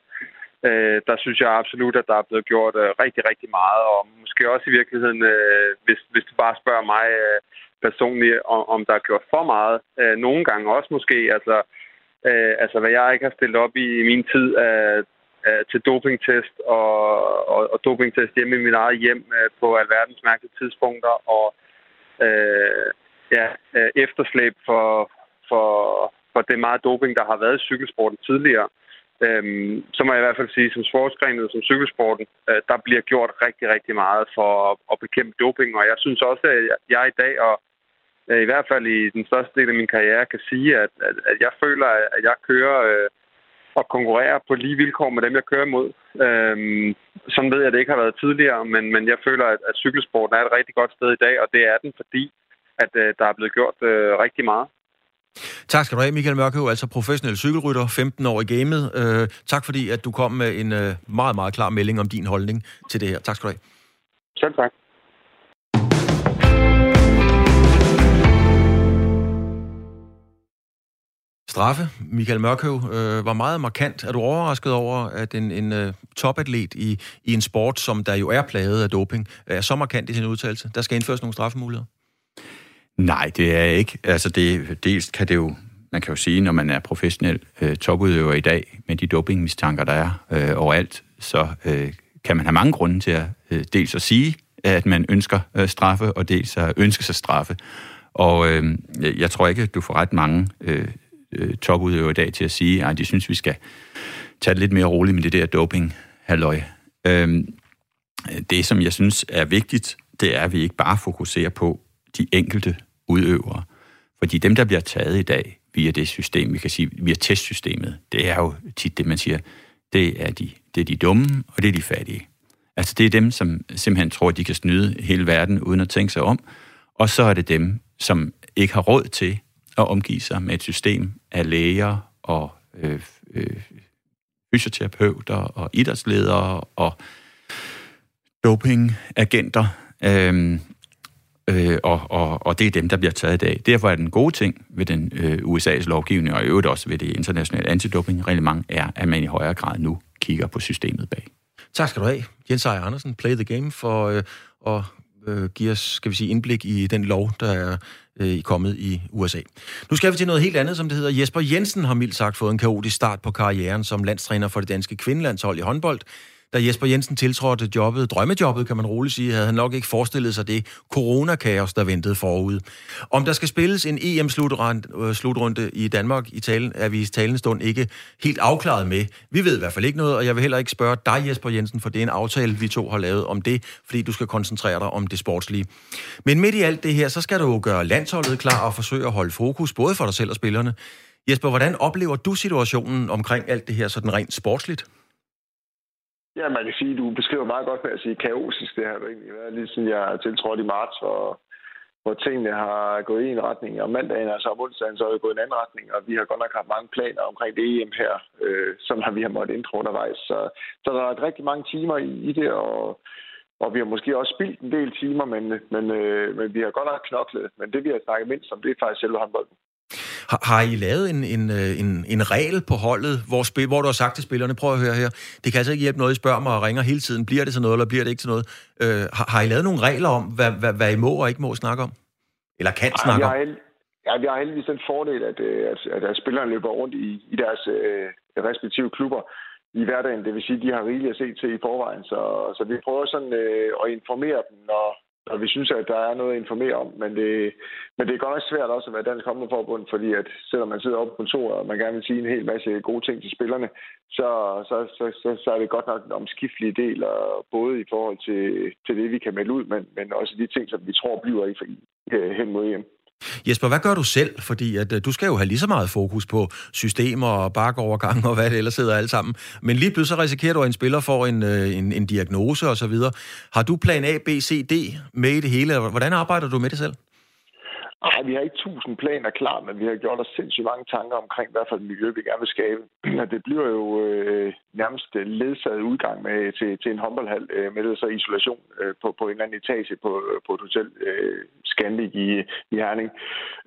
øh, der synes jeg absolut, at der er blevet gjort øh, rigtig, rigtig meget. Og måske også i virkeligheden, øh, hvis, hvis du bare spørger mig øh, personligt, om, om der er gjort for meget. Øh, nogle gange også måske. Altså, øh, altså, hvad jeg ikke har stillet op i, i min tid øh, Øh, til dopingtest og, og, og dopingtest hjemme i mit eget hjem øh, på alverdens mærkelige tidspunkter. Og øh, ja, øh, efterslæb for, for, for det meget doping, der har været i cykelsporten tidligere. Øhm, så må jeg i hvert fald sige, som sportsgrenet, som cykelsporten, øh, der bliver gjort rigtig, rigtig meget for at, at bekæmpe doping. Og jeg synes også, at jeg i dag, og øh, i hvert fald i den største del af min karriere, kan sige, at, at, at jeg føler, at jeg kører øh, og konkurrerer på lige vilkår med dem, jeg kører imod. Øhm, sådan ved jeg, at det ikke har været tidligere, men, men jeg føler, at, at cykelsporten er et rigtig godt sted i dag, og det er den, fordi at øh, der er blevet gjort øh, rigtig meget. Tak skal du have, Michael Mørkøv, altså professionel cykelrytter, 15 år i gamet. Øh, tak fordi, at du kom med en øh, meget, meget klar melding om din holdning til det her. Tak skal du have. Selv tak. Straffe, Michael Mørkøv, øh, var meget markant. Er du overrasket over, at en, en uh, topatlet i, i en sport, som der jo er plaget af doping, er så markant i sin udtalelse? Der skal indføres nogle straffemuligheder. Nej, det er ikke. Altså, det, dels kan det jo, man kan jo sige, når man er professionel øh, topudøver i dag, med de dopingmistanker, der er øh, overalt, så øh, kan man have mange grunde til at øh, dels at sige, at man ønsker øh, straffe, og dels at ønske sig straffe. Og øh, jeg tror ikke, at du får ret mange øh, øh, topudøver i dag til at sige, at de synes, vi skal tage det lidt mere roligt med det der doping halløj. Øhm, det, som jeg synes er vigtigt, det er, at vi ikke bare fokuserer på de enkelte udøvere. Fordi dem, der bliver taget i dag via det system, vi kan sige, via testsystemet, det er jo tit det, man siger, det er de, det er de dumme, og det er de fattige. Altså det er dem, som simpelthen tror, at de kan snyde hele verden uden at tænke sig om. Og så er det dem, som ikke har råd til at omgive sig med et system af læger og øh, øh, fysioterapeuter og idrætsledere og dopingagenter. Øh, øh, og, og, og det er dem, der bliver taget i dag. Derfor er den gode ting ved den øh, USA's lovgivning, og i øvrigt også ved det internationale antidopingreglement, er, at man i højere grad nu kigger på systemet bag. Tak skal du have, Jens Ejer Andersen, Play the Game, for øh, at øh, give os skal vi sige, indblik i den lov, der er øh, kommet i USA. Nu skal vi til noget helt andet, som det hedder. Jesper Jensen har mildt sagt fået en kaotisk start på karrieren som landstræner for det danske kvindelandshold i håndbold. Da Jesper Jensen tiltrådte jobbet, drømmejobbet kan man roligt sige, havde han nok ikke forestillet sig det coronakaos, der ventede forud. Om der skal spilles en EM-slutrunde øh, i Danmark i talen, er vi i talende stund ikke helt afklaret med. Vi ved i hvert fald ikke noget, og jeg vil heller ikke spørge dig, Jesper Jensen, for det er en aftale, vi to har lavet om det, fordi du skal koncentrere dig om det sportslige. Men midt i alt det her, så skal du jo gøre landsholdet klar og forsøge at holde fokus, både for dig selv og spillerne. Jesper, hvordan oplever du situationen omkring alt det her sådan rent sportsligt? Ja, man kan sige, at du beskriver meget godt med at sige kaotisk. Det har egentlig været lige siden jeg tiltrådte i marts, og hvor tingene har gået i en retning. Og mandagen, altså om onsdagen, så er det gået i en anden retning. Og vi har godt nok haft mange planer omkring det EM her, øh, som har vi har måttet indtro undervejs. Så, så der er rigtig mange timer i, i det, og, og vi har måske også spildt en del timer, men, men, øh, men vi har godt nok knoklet. Men det, vi har snakket mindst om, det er faktisk selve håndbolden. Har, har I lavet en, en, øh, en, en regel på holdet, hvor, spil, hvor du har sagt til spillerne, prøv at høre her, det kan altså ikke hjælpe noget, I spørger mig og ringer hele tiden, bliver det til noget, eller bliver det ikke til noget? Øh, har, har I lavet nogle regler om, hvad, hvad, hvad I må og ikke må snakke om? Eller kan Ej, snakke om? Ja, vi har heldigvis den fordel, at, øh, at, at, at spillerne løber rundt i, i deres øh, respektive klubber i hverdagen. Det vil sige, at de har rigeligt at se til i forvejen. Så, så vi prøver sådan øh, at informere dem, når, og vi synes, at der er noget at informere om, men det, men det er godt nok svært også at være dansk forbund, fordi at selvom man sidder oppe på kontoret, og man gerne vil sige en hel masse gode ting til spillerne, så, så, så, så, så er det godt nok en omskiftelig del, både i forhold til, til det, vi kan melde ud, men, men også de ting, som vi tror bliver i, hen mod hjem. Jesper, hvad gør du selv? Fordi at, øh, du skal jo have lige så meget fokus på systemer og bakovergang og hvad det ellers hedder alt sammen. Men lige pludselig risikerer du, at en spiller får en, øh, en, en diagnose osv. Har du plan A, B, C, D med i det hele? Hvordan arbejder du med det selv? Nej, vi har ikke tusind planer klar, men vi har gjort os sindssygt mange tanker omkring, hvad for et miljø vi gerne vil skabe. *clears throat* Det bliver jo øh, nærmest ledsaget udgang med, til, til en håndboldhal øh, med så isolation øh, på, på en eller anden etage på, øh, på et hotel øh, Scandic i, i Herning.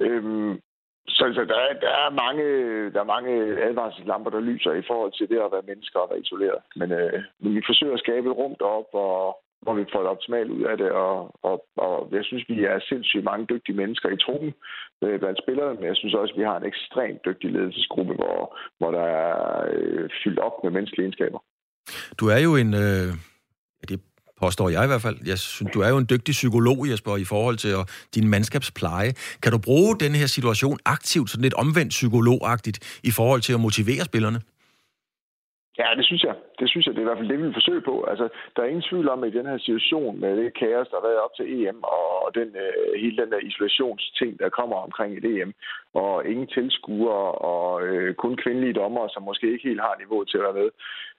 Øhm, så, så der, er, der, er mange, der er mange advarselslamper, der lyser i forhold til det at være mennesker og være isoleret. Men, øh, men vi forsøger at skabe et rum deroppe, og, hvor vi får det optimalt ud af det. Og, og, og jeg synes, vi er sindssygt mange dygtige mennesker i truppen øh, blandt spillerne, men jeg synes også, at vi har en ekstremt dygtig ledelsesgruppe, hvor, hvor der er øh, fyldt op med menneskelige egenskaber. Du er jo en... Øh, det påstår jeg i hvert fald. Jeg synes, du er jo en dygtig psykolog, Jesper, i forhold til og din mandskabspleje. Kan du bruge den her situation aktivt, sådan lidt omvendt psykologagtigt, i forhold til at motivere spillerne? Ja, det synes jeg. Det synes jeg, det er i hvert fald det, vi vil forsøge på. Altså, der er ingen tvivl om, at i den her situation med det kaos, der har været op til EM, og den, øh, hele den der isolationsting, der kommer omkring et EM, og ingen tilskuere, og øh, kun kvindelige dommere, som måske ikke helt har niveau til at være med,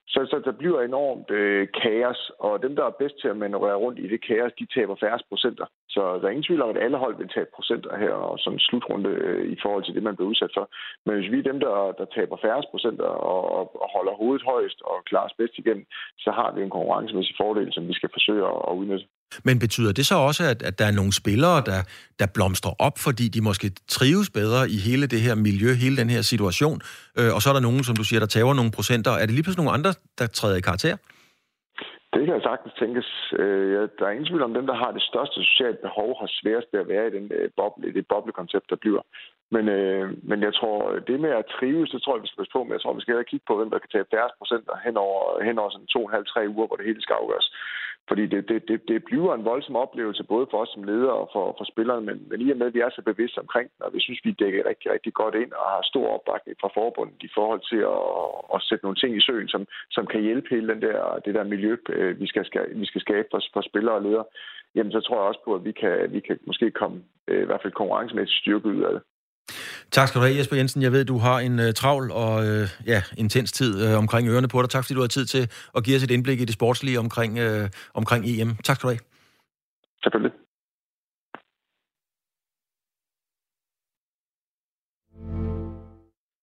så, så der bliver enormt øh, kaos, og dem, der er bedst til at manøvrere rundt i det kaos, de taber færrest procenter. Så der er ingen tvivl om, at alle hold vil tabe procenter her, og sådan en slutrunde øh, i forhold til det, man bliver udsat for. Men hvis vi er dem, der, der taber færrest procenter og, og holder hovedet højst og klarer os bedst igen, så har vi en konkurrencemæssig fordel, som vi skal forsøge at, at udnytte. Men betyder det så også, at, at der er nogle spillere, der, der blomstrer op, fordi de måske trives bedre i hele det her miljø, hele den her situation, øh, og så er der nogen, som du siger, der tager nogle procenter. Er det lige pludselig nogle andre, der træder i karakter? Det kan jeg sagtens tænkes. Øh, der er ingen tvivl om, dem, der har det største sociale behov, har sværest ved at være i den øh, boble, det boblekoncept, der bliver. Men, øh, men jeg tror, det med at trives, det tror jeg, vi skal passe på med. Jeg tror, vi skal kigge på, hvem der kan tage 40 procent hen over, hen over sådan to og en halv, tre uger, hvor det hele skal afgøres. Fordi det, det, det, det bliver en voldsom oplevelse, både for os som ledere og for, for spillerne, men, men i og med, at vi er så bevidste omkring den, og vi synes, vi dækker rigtig, rigtig godt ind og har stor opbakning fra forbundet i forhold til at, at sætte nogle ting i søen, som, som kan hjælpe hele den der, det der miljø, øh, vi skal, skal, vi skal skabe for, for spillere og ledere, jamen så tror jeg også på, at vi kan, vi kan måske komme øh, i hvert fald konkurrencemæssigt styrke ud af det. Tak skal du have, Jesper Jensen. Jeg ved, du har en uh, travl og uh, ja, intens tid uh, omkring ørerne på dig. Tak fordi du har tid til at give os et indblik i det sportslige omkring, uh, omkring EM. Tak skal du have. Selvfølgelig.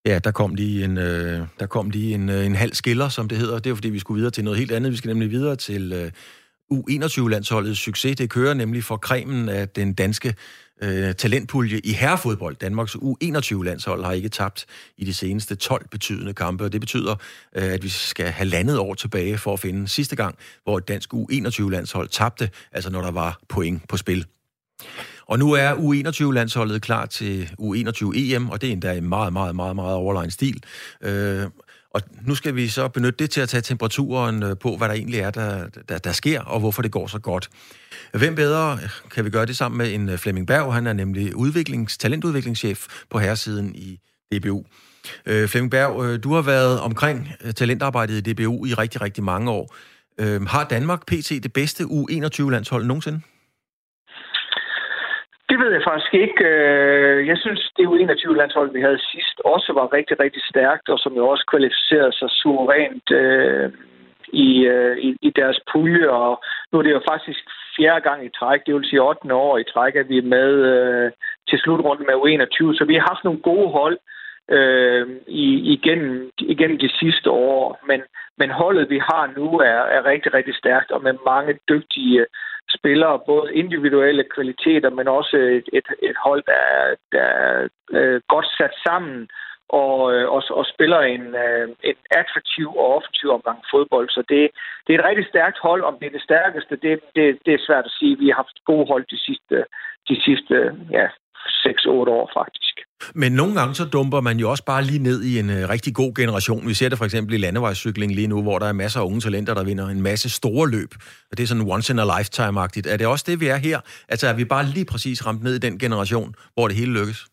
Ja, der kom lige en, øh, der kom lige en, øh, en halv skiller, som det hedder. Det er fordi, vi skulle videre til noget helt andet. Vi skal nemlig videre til øh, U21-landsholdets succes. Det kører nemlig for kremen af den danske øh, talentpulje i herrefodbold. Danmarks U21-landshold har ikke tabt i de seneste 12 betydende kampe, og det betyder, øh, at vi skal have landet år tilbage for at finde sidste gang, hvor et dansk U21-landshold tabte, altså når der var point på spil. Og nu er U21-landsholdet klar til U21-EM, og det er endda i meget, meget, meget, meget overlegen stil. Øh, og nu skal vi så benytte det til at tage temperaturen øh, på, hvad der egentlig er, der, der, der sker, og hvorfor det går så godt. Hvem bedre kan vi gøre det sammen med en øh, Flemming Berg? Han er nemlig udviklings, talentudviklingschef på herresiden i DBU. Øh, Flemming Berg, øh, du har været omkring talentarbejdet i DBU i rigtig, rigtig mange år. Øh, har Danmark PT det bedste U21-landshold nogensinde? Det ved jeg faktisk ikke. Øh, jeg synes, det U21-landshold, vi havde sidst, også var rigtig, rigtig stærkt, og som jo også kvalificerede sig suverænt øh, i, øh, i, deres pulje. Og nu er det jo faktisk fjerde gang i træk, det vil sige 8. år i træk, at vi er med øh, til slutrunden med U21. Så vi har haft nogle gode hold øh, i, igennem, igennem de sidste år. Men, men holdet, vi har nu, er, er rigtig, rigtig stærkt, og med mange dygtige spillere, både individuelle kvaliteter, men også et, et, et hold, der er, der er øh, godt sat sammen og, øh, og, og spiller en, øh, en attraktiv og offensiv omgang fodbold. Så det, det er et rigtig stærkt hold. Om det er det stærkeste, det, det, det er svært at sige. Vi har haft gode hold de sidste, de sidste ja, 6-8 år faktisk. Men nogle gange så dumper man jo også bare lige ned i en øh, rigtig god generation. Vi ser det for eksempel i landevejscykling lige nu, hvor der er masser af unge talenter, der vinder en masse store løb. Og det er sådan once in a lifetime-agtigt. Er det også det, vi er her? Altså er vi bare lige præcis ramt ned i den generation, hvor det hele lykkes?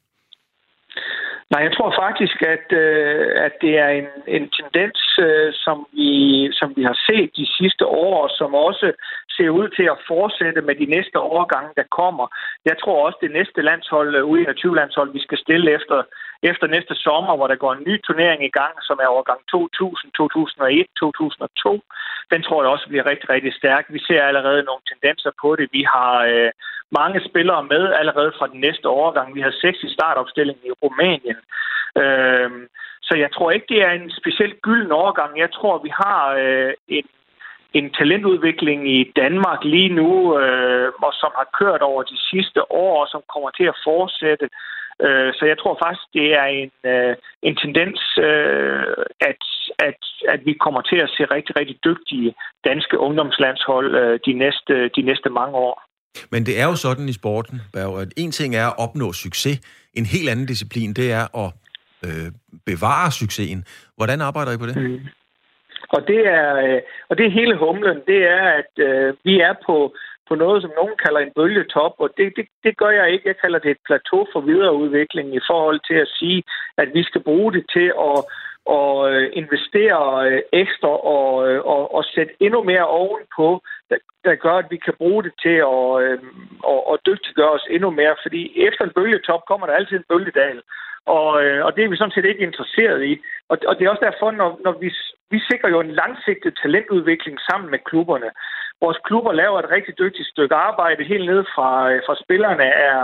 Nej, jeg tror faktisk, at, øh, at det er en, en tendens, øh, som, vi, som vi har set de sidste år, og som også ser ud til at fortsætte med de næste årgange, der kommer. Jeg tror også, det næste landshold, øh, U21-landshold, vi skal stille efter, efter næste sommer, hvor der går en ny turnering i gang, som er overgang 2000, 2001, 2002. Den tror jeg også bliver rigtig, rigtig stærk. Vi ser allerede nogle tendenser på det. Vi har øh, mange spillere med allerede fra den næste årgang. Vi har seks i startopstillingen i Rumænien. Øh, så jeg tror ikke, det er en specielt gylden overgang. Jeg tror, vi har øh, en en talentudvikling i Danmark lige nu, øh, og som har kørt over de sidste år, og som kommer til at fortsætte. Øh, så jeg tror faktisk, det er en, øh, en tendens, øh, at, at, at vi kommer til at se rigtig, rigtig dygtige danske ungdomslandshold øh, de, næste, de næste mange år. Men det er jo sådan i sporten, Berg, at en ting er at opnå succes. En helt anden disciplin, det er at øh, bevare succesen. Hvordan arbejder I på det? Mm. Og det er, øh, og det er hele humlen. Det er, at øh, vi er på, på noget, som nogen kalder en bølgetop, og det, det, det gør jeg ikke. Jeg kalder det et plateau for videreudvikling i forhold til at sige, at vi skal bruge det til at, at investere øh, ekstra og, øh, og, og sætte endnu mere ovenpå, der, der gør, at vi kan bruge det til at, øh, at, at dygtiggøre os endnu mere. Fordi efter en bølgetop kommer der altid en bølgedal. Og, øh, og det er vi sådan set ikke interesseret i. Og, og det er også derfor, når, når vi, vi sikrer jo en langsigtet talentudvikling sammen med klubberne. Vores klubber laver et rigtig dygtigt stykke arbejde helt ned fra, øh, fra spillerne er,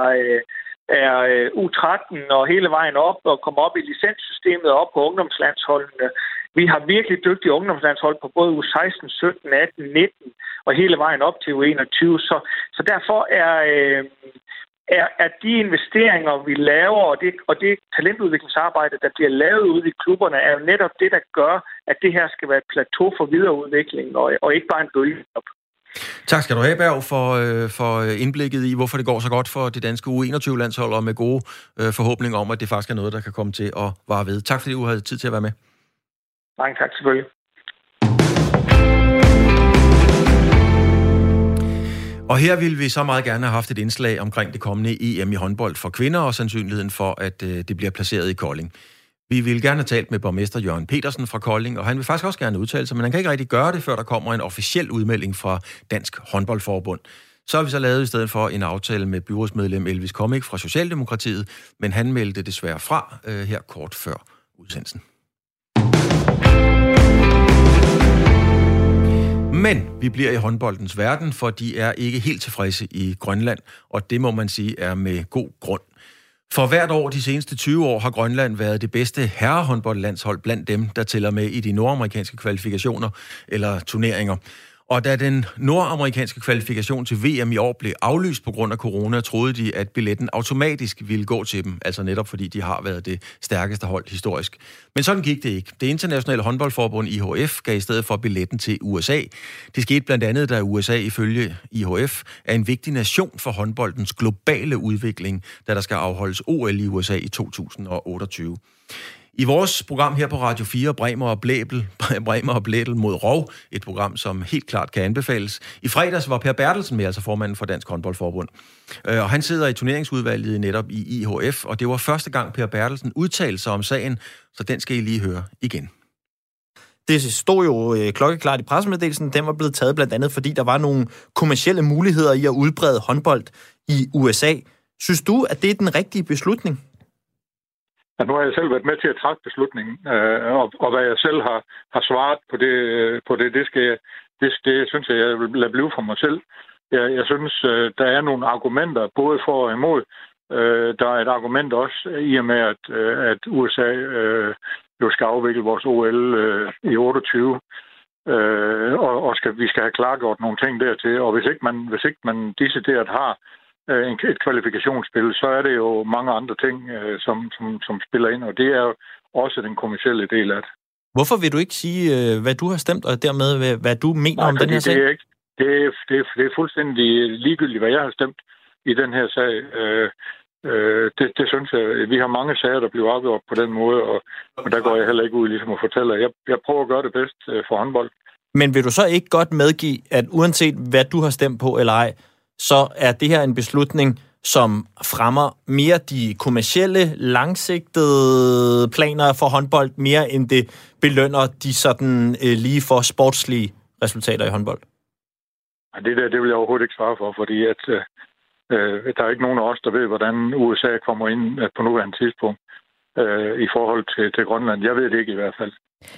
er U13 og hele vejen op og kommer op i licenssystemet og op på ungdomslandsholdene. Vi har virkelig dygtige ungdomslandshold på både U16, 17, 18, 19 og hele vejen op til U21. Så, så derfor er, øh, er, at de investeringer, vi laver, og det, og det talentudviklingsarbejde, der bliver lavet ude i klubberne, er jo netop det, der gør, at det her skal være et plateau for videreudvikling, og, og ikke bare en bølge op. Tak skal du have, Berg, for, øh, for indblikket i, hvorfor det går så godt for det danske U21-landshold, og med gode øh, forhåbninger om, at det faktisk er noget, der kan komme til at vare ved. Tak fordi du havde tid til at være med. Mange tak, selvfølgelig. Og her vil vi så meget gerne have haft et indslag omkring det kommende EM i håndbold for kvinder og sandsynligheden for, at øh, det bliver placeret i Kolding. Vi vil gerne have talt med borgmester Jørgen Petersen fra Kolding, og han vil faktisk også gerne udtale sig, men han kan ikke rigtig gøre det, før der kommer en officiel udmelding fra Dansk Håndboldforbund. Så har vi så lavet i stedet for en aftale med byrådsmedlem Elvis Komik fra Socialdemokratiet, men han meldte desværre fra øh, her kort før udsendelsen. Men vi bliver i håndboldens verden, for de er ikke helt tilfredse i Grønland, og det må man sige er med god grund. For hvert år de seneste 20 år har Grønland været det bedste herrehåndboldlandshold blandt dem, der tæller med i de nordamerikanske kvalifikationer eller turneringer. Og da den nordamerikanske kvalifikation til VM i år blev aflyst på grund af corona, troede de, at billetten automatisk ville gå til dem, altså netop fordi de har været det stærkeste hold historisk. Men sådan gik det ikke. Det internationale håndboldforbund IHF gav i stedet for billetten til USA. Det skete blandt andet, da USA ifølge IHF er en vigtig nation for håndboldens globale udvikling, da der skal afholdes OL i USA i 2028. I vores program her på Radio 4, Bremer og Blæbel, *laughs* Bremer og Blæbel mod Rov, et program, som helt klart kan anbefales. I fredags var Per Bertelsen med, altså formanden for Dansk Håndboldforbund. Øh, og han sidder i turneringsudvalget netop i IHF, og det var første gang Per Bertelsen udtalte sig om sagen, så den skal I lige høre igen. Det stod jo øh, klokkeklart i pressemeddelelsen. Den var blevet taget blandt andet, fordi der var nogle kommersielle muligheder i at udbrede håndbold i USA. Synes du, at det er den rigtige beslutning? Ja, nu har jeg selv været med til at træffe beslutningen, øh, og, og hvad jeg selv har, har svaret på det, øh, på det, det, skal jeg, det, det synes jeg, jeg vil lade blive for mig selv. Jeg, jeg synes, øh, der er nogle argumenter, både for og imod. Øh, der er et argument også i og med, at, øh, at USA øh, jo skal afvikle vores OL øh, i 28. Øh, og, og skal, vi skal have klargjort nogle ting dertil. Og hvis ikke man, hvis ikke man decideret har øh, et kvalifikationsspil, så er det jo mange andre ting, øh, som, som, som spiller ind, og det er jo også den kommersielle del af det. Hvorfor vil du ikke sige, øh, hvad du har stemt, og dermed hvad du mener Nej, om den her sag? Det er, ikke, det, er, det, er, det er fuldstændig ligegyldigt, hvad jeg har stemt i den her sag. Øh, øh, det, det synes jeg, vi har mange sager, der bliver afgjort på den måde, og, og der går jeg heller ikke ud ligesom at fortælle. Jeg, jeg prøver at gøre det bedst for håndbold. Men vil du så ikke godt medgive, at uanset hvad du har stemt på eller ej, så er det her en beslutning, som fremmer mere de kommercielle, langsigtede planer for håndbold, mere end det belønner de sådan øh, lige for sportslige resultater i håndbold? Det der, det vil jeg overhovedet ikke svare for, fordi at, øh, øh der er ikke nogen af os, der ved, hvordan USA kommer ind øh, på nuværende tidspunkt øh, i forhold til, til Grønland. Jeg ved det ikke i hvert fald.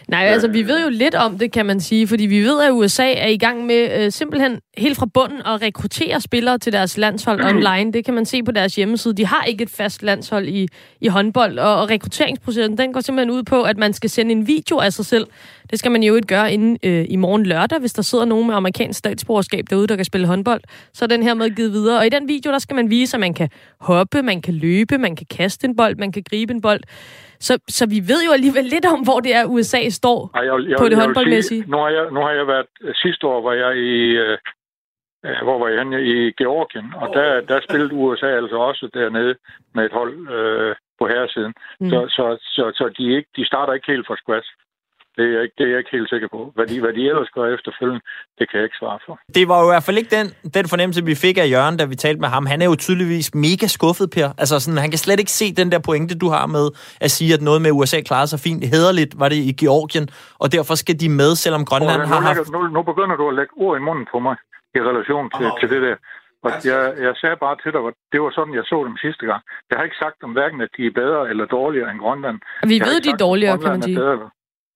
Nej, altså vi ved jo lidt om det, kan man sige, fordi vi ved, at USA er i gang med øh, simpelthen helt fra bunden at rekruttere spillere til deres landshold *clears throat* online. Det kan man se på deres hjemmeside. De har ikke et fast landshold i, i håndbold, og, og rekrutteringsprocessen den går simpelthen ud på, at man skal sende en video af sig selv. Det skal man jo ikke gøre inden øh, i morgen lørdag, hvis der sidder nogen med amerikansk statsborgerskab derude, der kan spille håndbold. Så er den her med givet videre. Og i den video, der skal man vise, at man kan hoppe, man kan løbe, man kan kaste en bold, man kan gribe en bold. Så, så vi ved jo alligevel lidt om, hvor det er, USA står Ej, jeg, jeg, på det håndboldmæssige. Nu har, jeg, nu har jeg været... Sidste år var jeg i... Øh, hvor var jeg henne? I Georgien, og der, der spillede USA altså også dernede med et hold øh, på herresiden. Mm. Så, så, så, så de, ikke, de starter ikke helt fra scratch. Det er, jeg ikke, det er jeg ikke helt sikker på. Hvad de, hvad de ellers gør efterfølgende, det kan jeg ikke svare for. Det var jo i hvert fald ikke den, den fornemmelse, vi fik af Jørgen, da vi talte med ham. Han er jo tydeligvis mega skuffet, Per. Altså sådan, han kan slet ikke se den der pointe, du har med at sige, at noget med USA klarer sig fint. Hederligt var det i Georgien, og derfor skal de med, selvom Grønland nu, har haft... Nu, nu begynder du at lægge ord i munden på mig i relation til, oh. til det der. Og jeg, jeg sagde bare til dig, at det var sådan, jeg så dem sidste gang. Jeg har ikke sagt om hverken, at de er bedre eller dårligere end Grønland. Vi ved, de er dårligere, kan man sige. Bedre.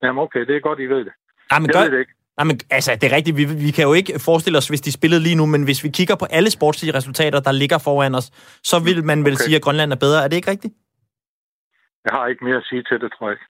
Jamen okay, det er godt, I ved det. Jamen, jeg ved det ikke. Jamen, altså, det er rigtigt. Vi, vi kan jo ikke forestille os, hvis de spillede lige nu, men hvis vi kigger på alle sportslige resultater, der ligger foran os, så vil man vel okay. sige, at Grønland er bedre. Er det ikke rigtigt? Jeg har ikke mere at sige til det, tror jeg ikke.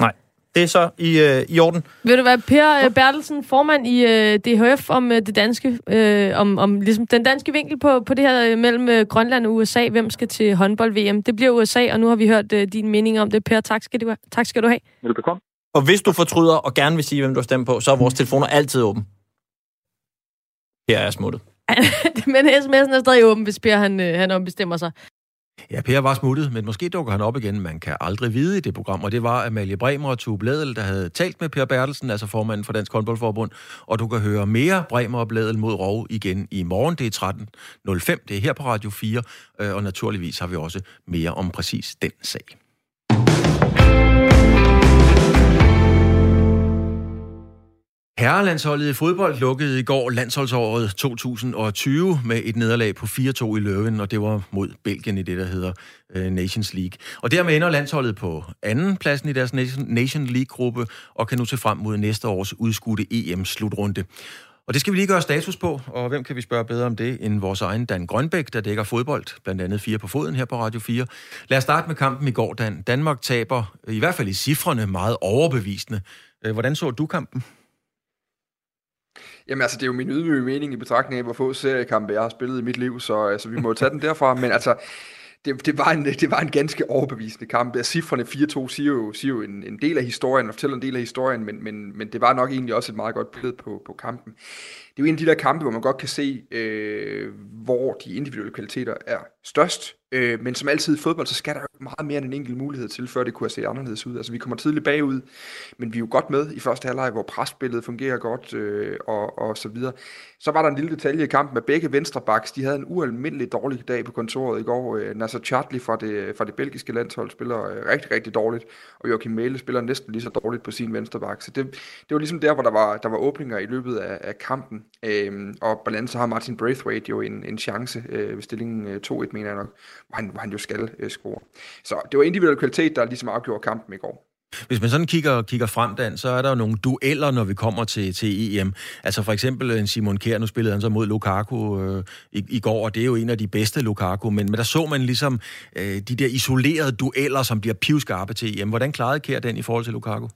Nej, Det er så i, øh, i orden. Vil du være Per øh, Bertelsen, formand i øh, DHF, om øh, det danske, øh, om, om ligesom den danske vinkel på, på det her øh, mellem øh, Grønland og USA? Hvem skal til håndbold-VM? Det bliver USA, og nu har vi hørt øh, din mening om det. Per, tak skal du, tak skal du have. Velbekomme. Og hvis du fortryder og gerne vil sige, hvem du har stemt på, så er vores telefoner altid åben. Her er smuttet. *laughs* Men sms'en er stadig åben, hvis Per han, øh, han ombestemmer sig. Ja, Per var smuttet, men måske dukker han op igen. Man kan aldrig vide i det program, og det var Amalie Bremer og Tue Bledel, der havde talt med Per Bertelsen, altså formanden for Dansk Håndboldforbund, og du kan høre mere Bremer og Bledel mod Rov igen i morgen. Det er 13.05, det er her på Radio 4, øh, og naturligvis har vi også mere om præcis den sag. Herrelandsholdet i fodbold lukkede i går landsholdsåret 2020 med et nederlag på 4-2 i Løven, og det var mod Belgien i det, der hedder øh, Nations League. Og dermed ender landsholdet på anden pladsen i deres Nation League-gruppe og kan nu se frem mod næste års udskudte EM-slutrunde. Og det skal vi lige gøre status på, og hvem kan vi spørge bedre om det end vores egen Dan Grønbæk, der dækker fodbold, blandt andet fire på foden her på Radio 4. Lad os starte med kampen i går, Dan. Danmark taber, i hvert fald i cifrene, meget overbevisende. Øh, hvordan så du kampen? Jamen altså, det er jo min ydmyge mening i betragtning af, hvor få seriekampe jeg har spillet i mit liv, så altså, vi må tage den derfra. Men altså, det, det, var en, det var en ganske overbevisende kamp. Cifrene 4-2 siger jo, siger jo en, en del af historien, og fortæller en del af historien, men, men, men det var nok egentlig også et meget godt billede på, på kampen. Det er jo en af de der kampe, hvor man godt kan se, øh, hvor de individuelle kvaliteter er størst, Øh, men som altid i fodbold, så skal der jo meget mere end en enkelt mulighed til, før det kunne have set anderledes ud. Altså vi kommer tidligt bagud, men vi er jo godt med i første halvleg, hvor presspillet fungerer godt øh, og, og så videre. Så var der en lille detalje i kampen med begge venstrebacks. De havde en ualmindelig dårlig dag på kontoret i går. Øh, Nasser Chartley fra det, fra det belgiske landshold spiller øh, rigtig, rigtig dårligt, og Joachim Mæle spiller næsten lige så dårligt på sin venstreback. Så det, det var ligesom der, hvor der var, der var åbninger i løbet af, af kampen. Øh, og blandt andet så har Martin Braithwaite jo en, en chance øh, ved stillingen øh, 2-1, mener jeg nok, hvor han, hvor han jo skal øh, score. Så det var individuel kvalitet, der ligesom afgjorde kampen i går. Hvis man sådan kigger, kigger frem, Dan, så er der jo nogle dueller, når vi kommer til, til EM. Altså for eksempel øh, en Simon Kjær, nu spillede han så mod Lukaku øh, i, i går, og det er jo en af de bedste Lukaku, men, men der så man ligesom øh, de der isolerede dueller, som bliver pivskarpe til EM. Hvordan klarede Kjær den i forhold til Lukaku?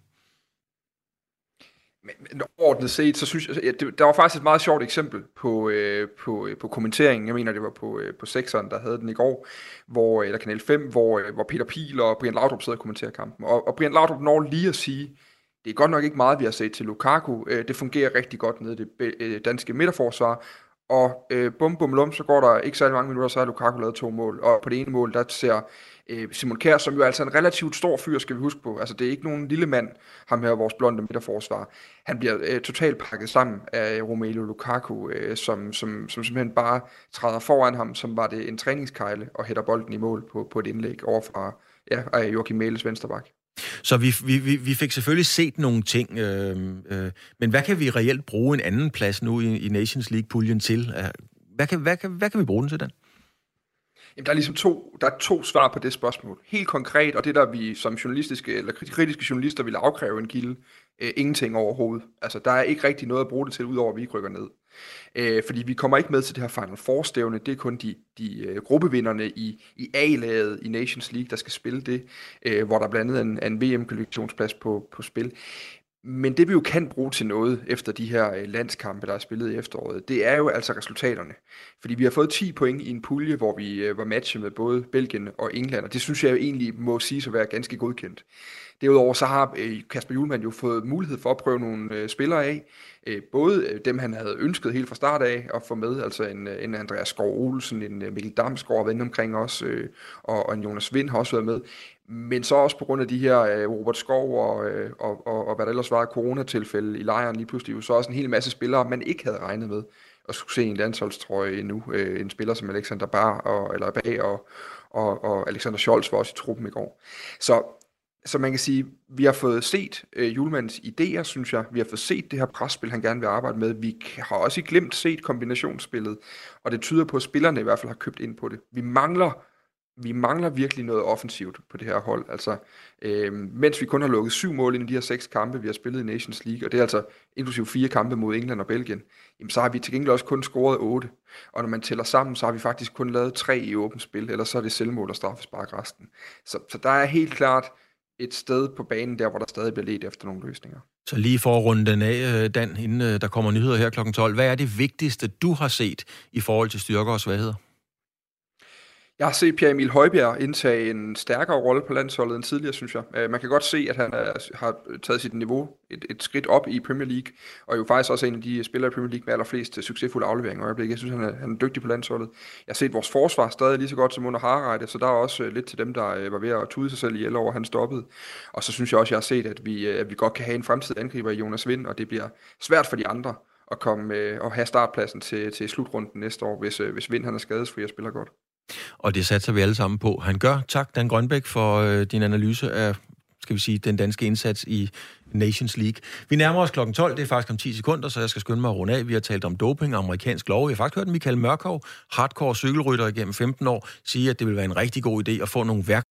Men, men overordnet set, så synes jeg, ja, det, der var faktisk et meget sjovt eksempel på, øh, på, øh, på kommenteringen. Jeg mener, det var på, øh, på 6'eren, der havde den i går, hvor, øh, eller Kanal 5, hvor, øh, hvor Peter Pil og Brian Laudrup sidder og kommenterer kampen. Og, og Brian Laudrup når lige at sige, det er godt nok ikke meget, vi har set til Lukaku. Øh, det fungerer rigtig godt nede i det øh, danske midterforsvar. Og øh, bum bum lum, så går der ikke særlig mange minutter, så har Lukaku lavet to mål. Og på det ene mål, der ser øh, Simon Kjær, som jo er altså en relativt stor fyr, skal vi huske på. Altså det er ikke nogen lille mand, ham her, vores blonde midterforsvar. Han bliver øh, totalt pakket sammen af Romelu Lukaku, øh, som, som, som simpelthen bare træder foran ham, som var det en træningskejle, og hætter bolden i mål på, på et indlæg over fra ja, Joachim Mæles vensterbak. Så vi, vi, vi fik selvfølgelig set nogle ting, øh, øh, men hvad kan vi reelt bruge en anden plads nu i, i Nations League-puljen til? Øh, hvad kan, hvad, kan, hvad kan vi bruge den til, den? Jamen, der er ligesom to, der er to svar på det spørgsmål. Helt konkret, og det der vi som journalistiske, eller kritiske journalister ville afkræve en kilde, øh, ingenting overhovedet. Altså, der er ikke rigtig noget at bruge det til, udover at vi ikke rykker ned. Øh, fordi vi kommer ikke med til det her Final Four-stævne. Det er kun de, de uh, gruppevinderne i, i A-laget i Nations League, der skal spille det, øh, hvor der blandt andet er en, en VM-kvalifikationsplads på, på spil. Men det vi jo kan bruge til noget efter de her øh, landskampe, der er spillet i efteråret, det er jo altså resultaterne. Fordi vi har fået 10 point i en pulje, hvor vi øh, var matchet med både Belgien og England, og det synes jeg jo egentlig må sige at være ganske godkendt. Derudover så har øh, Kasper Julemand jo fået mulighed for at prøve nogle spillere af. Både dem, han havde ønsket helt fra start af at få med, altså en, en Andreas Skov Olsen, en Mikkel Damsgaard har været omkring os, og, og en Jonas Vind har også været med men så også på grund af de her øh, Robert Skov og, øh, og, og, og hvad der ellers var coronatilfælde i lejren lige pludselig, så også en hel masse spillere, man ikke havde regnet med at skulle se en landsholdstrøje endnu. Øh, en spiller som Alexander Bar og, eller Bag og, og, og Alexander Scholz var også i truppen i går. Så, så man kan sige, vi har fået set øh, Julemands idéer, synes jeg. Vi har fået set det her presspil, han gerne vil arbejde med. Vi har også glemt set kombinationsspillet, og det tyder på, at spillerne i hvert fald har købt ind på det. Vi mangler vi mangler virkelig noget offensivt på det her hold. Altså, øh, mens vi kun har lukket syv mål ind i de her seks kampe, vi har spillet i Nations League, og det er altså inklusive fire kampe mod England og Belgien, jamen, så har vi til gengæld også kun scoret otte. Og når man tæller sammen, så har vi faktisk kun lavet tre i åbent spil, eller så er det selvmål og straffespark resten. Så, så der er helt klart et sted på banen, der hvor der stadig bliver let efter nogle løsninger. Så lige for at runde den af, øh, Dan, inden øh, der kommer nyheder her kl. 12. Hvad er det vigtigste, du har set i forhold til styrker og svagheder? Jeg har set Pierre Emil Højbjerg indtage en stærkere rolle på landsholdet end tidligere, synes jeg. Øh, man kan godt se, at han er, har taget sit niveau et, et skridt op i Premier League, og jo faktisk også en af de spillere i Premier League med allerflest succesfulde afleveringer i øjeblikket. Jeg synes, han er, han er dygtig på landsholdet. Jeg har set vores forsvar stadig lige så godt som under Harreide, så der er også øh, lidt til dem, der øh, var ved at tude sig selv ihjel over, at han stoppede. Og så synes jeg også, at jeg har set, at vi, øh, at vi godt kan have en fremtidig angriber i Jonas Vind, og det bliver svært for de andre at komme og have startpladsen til, til slutrunden næste år, hvis, hvis Vind han er skadesfri og spiller godt. Og det satser vi alle sammen på. Han gør. Tak, Dan Grønbæk, for øh, din analyse af skal vi sige, den danske indsats i Nations League. Vi nærmer os klokken 12, det er faktisk om 10 sekunder, så jeg skal skynde mig at runde af. Vi har talt om doping og amerikansk lov. Jeg har faktisk hørt Michael Mørkov, hardcore cykelrytter igennem 15 år, sige, at det vil være en rigtig god idé at få nogle værk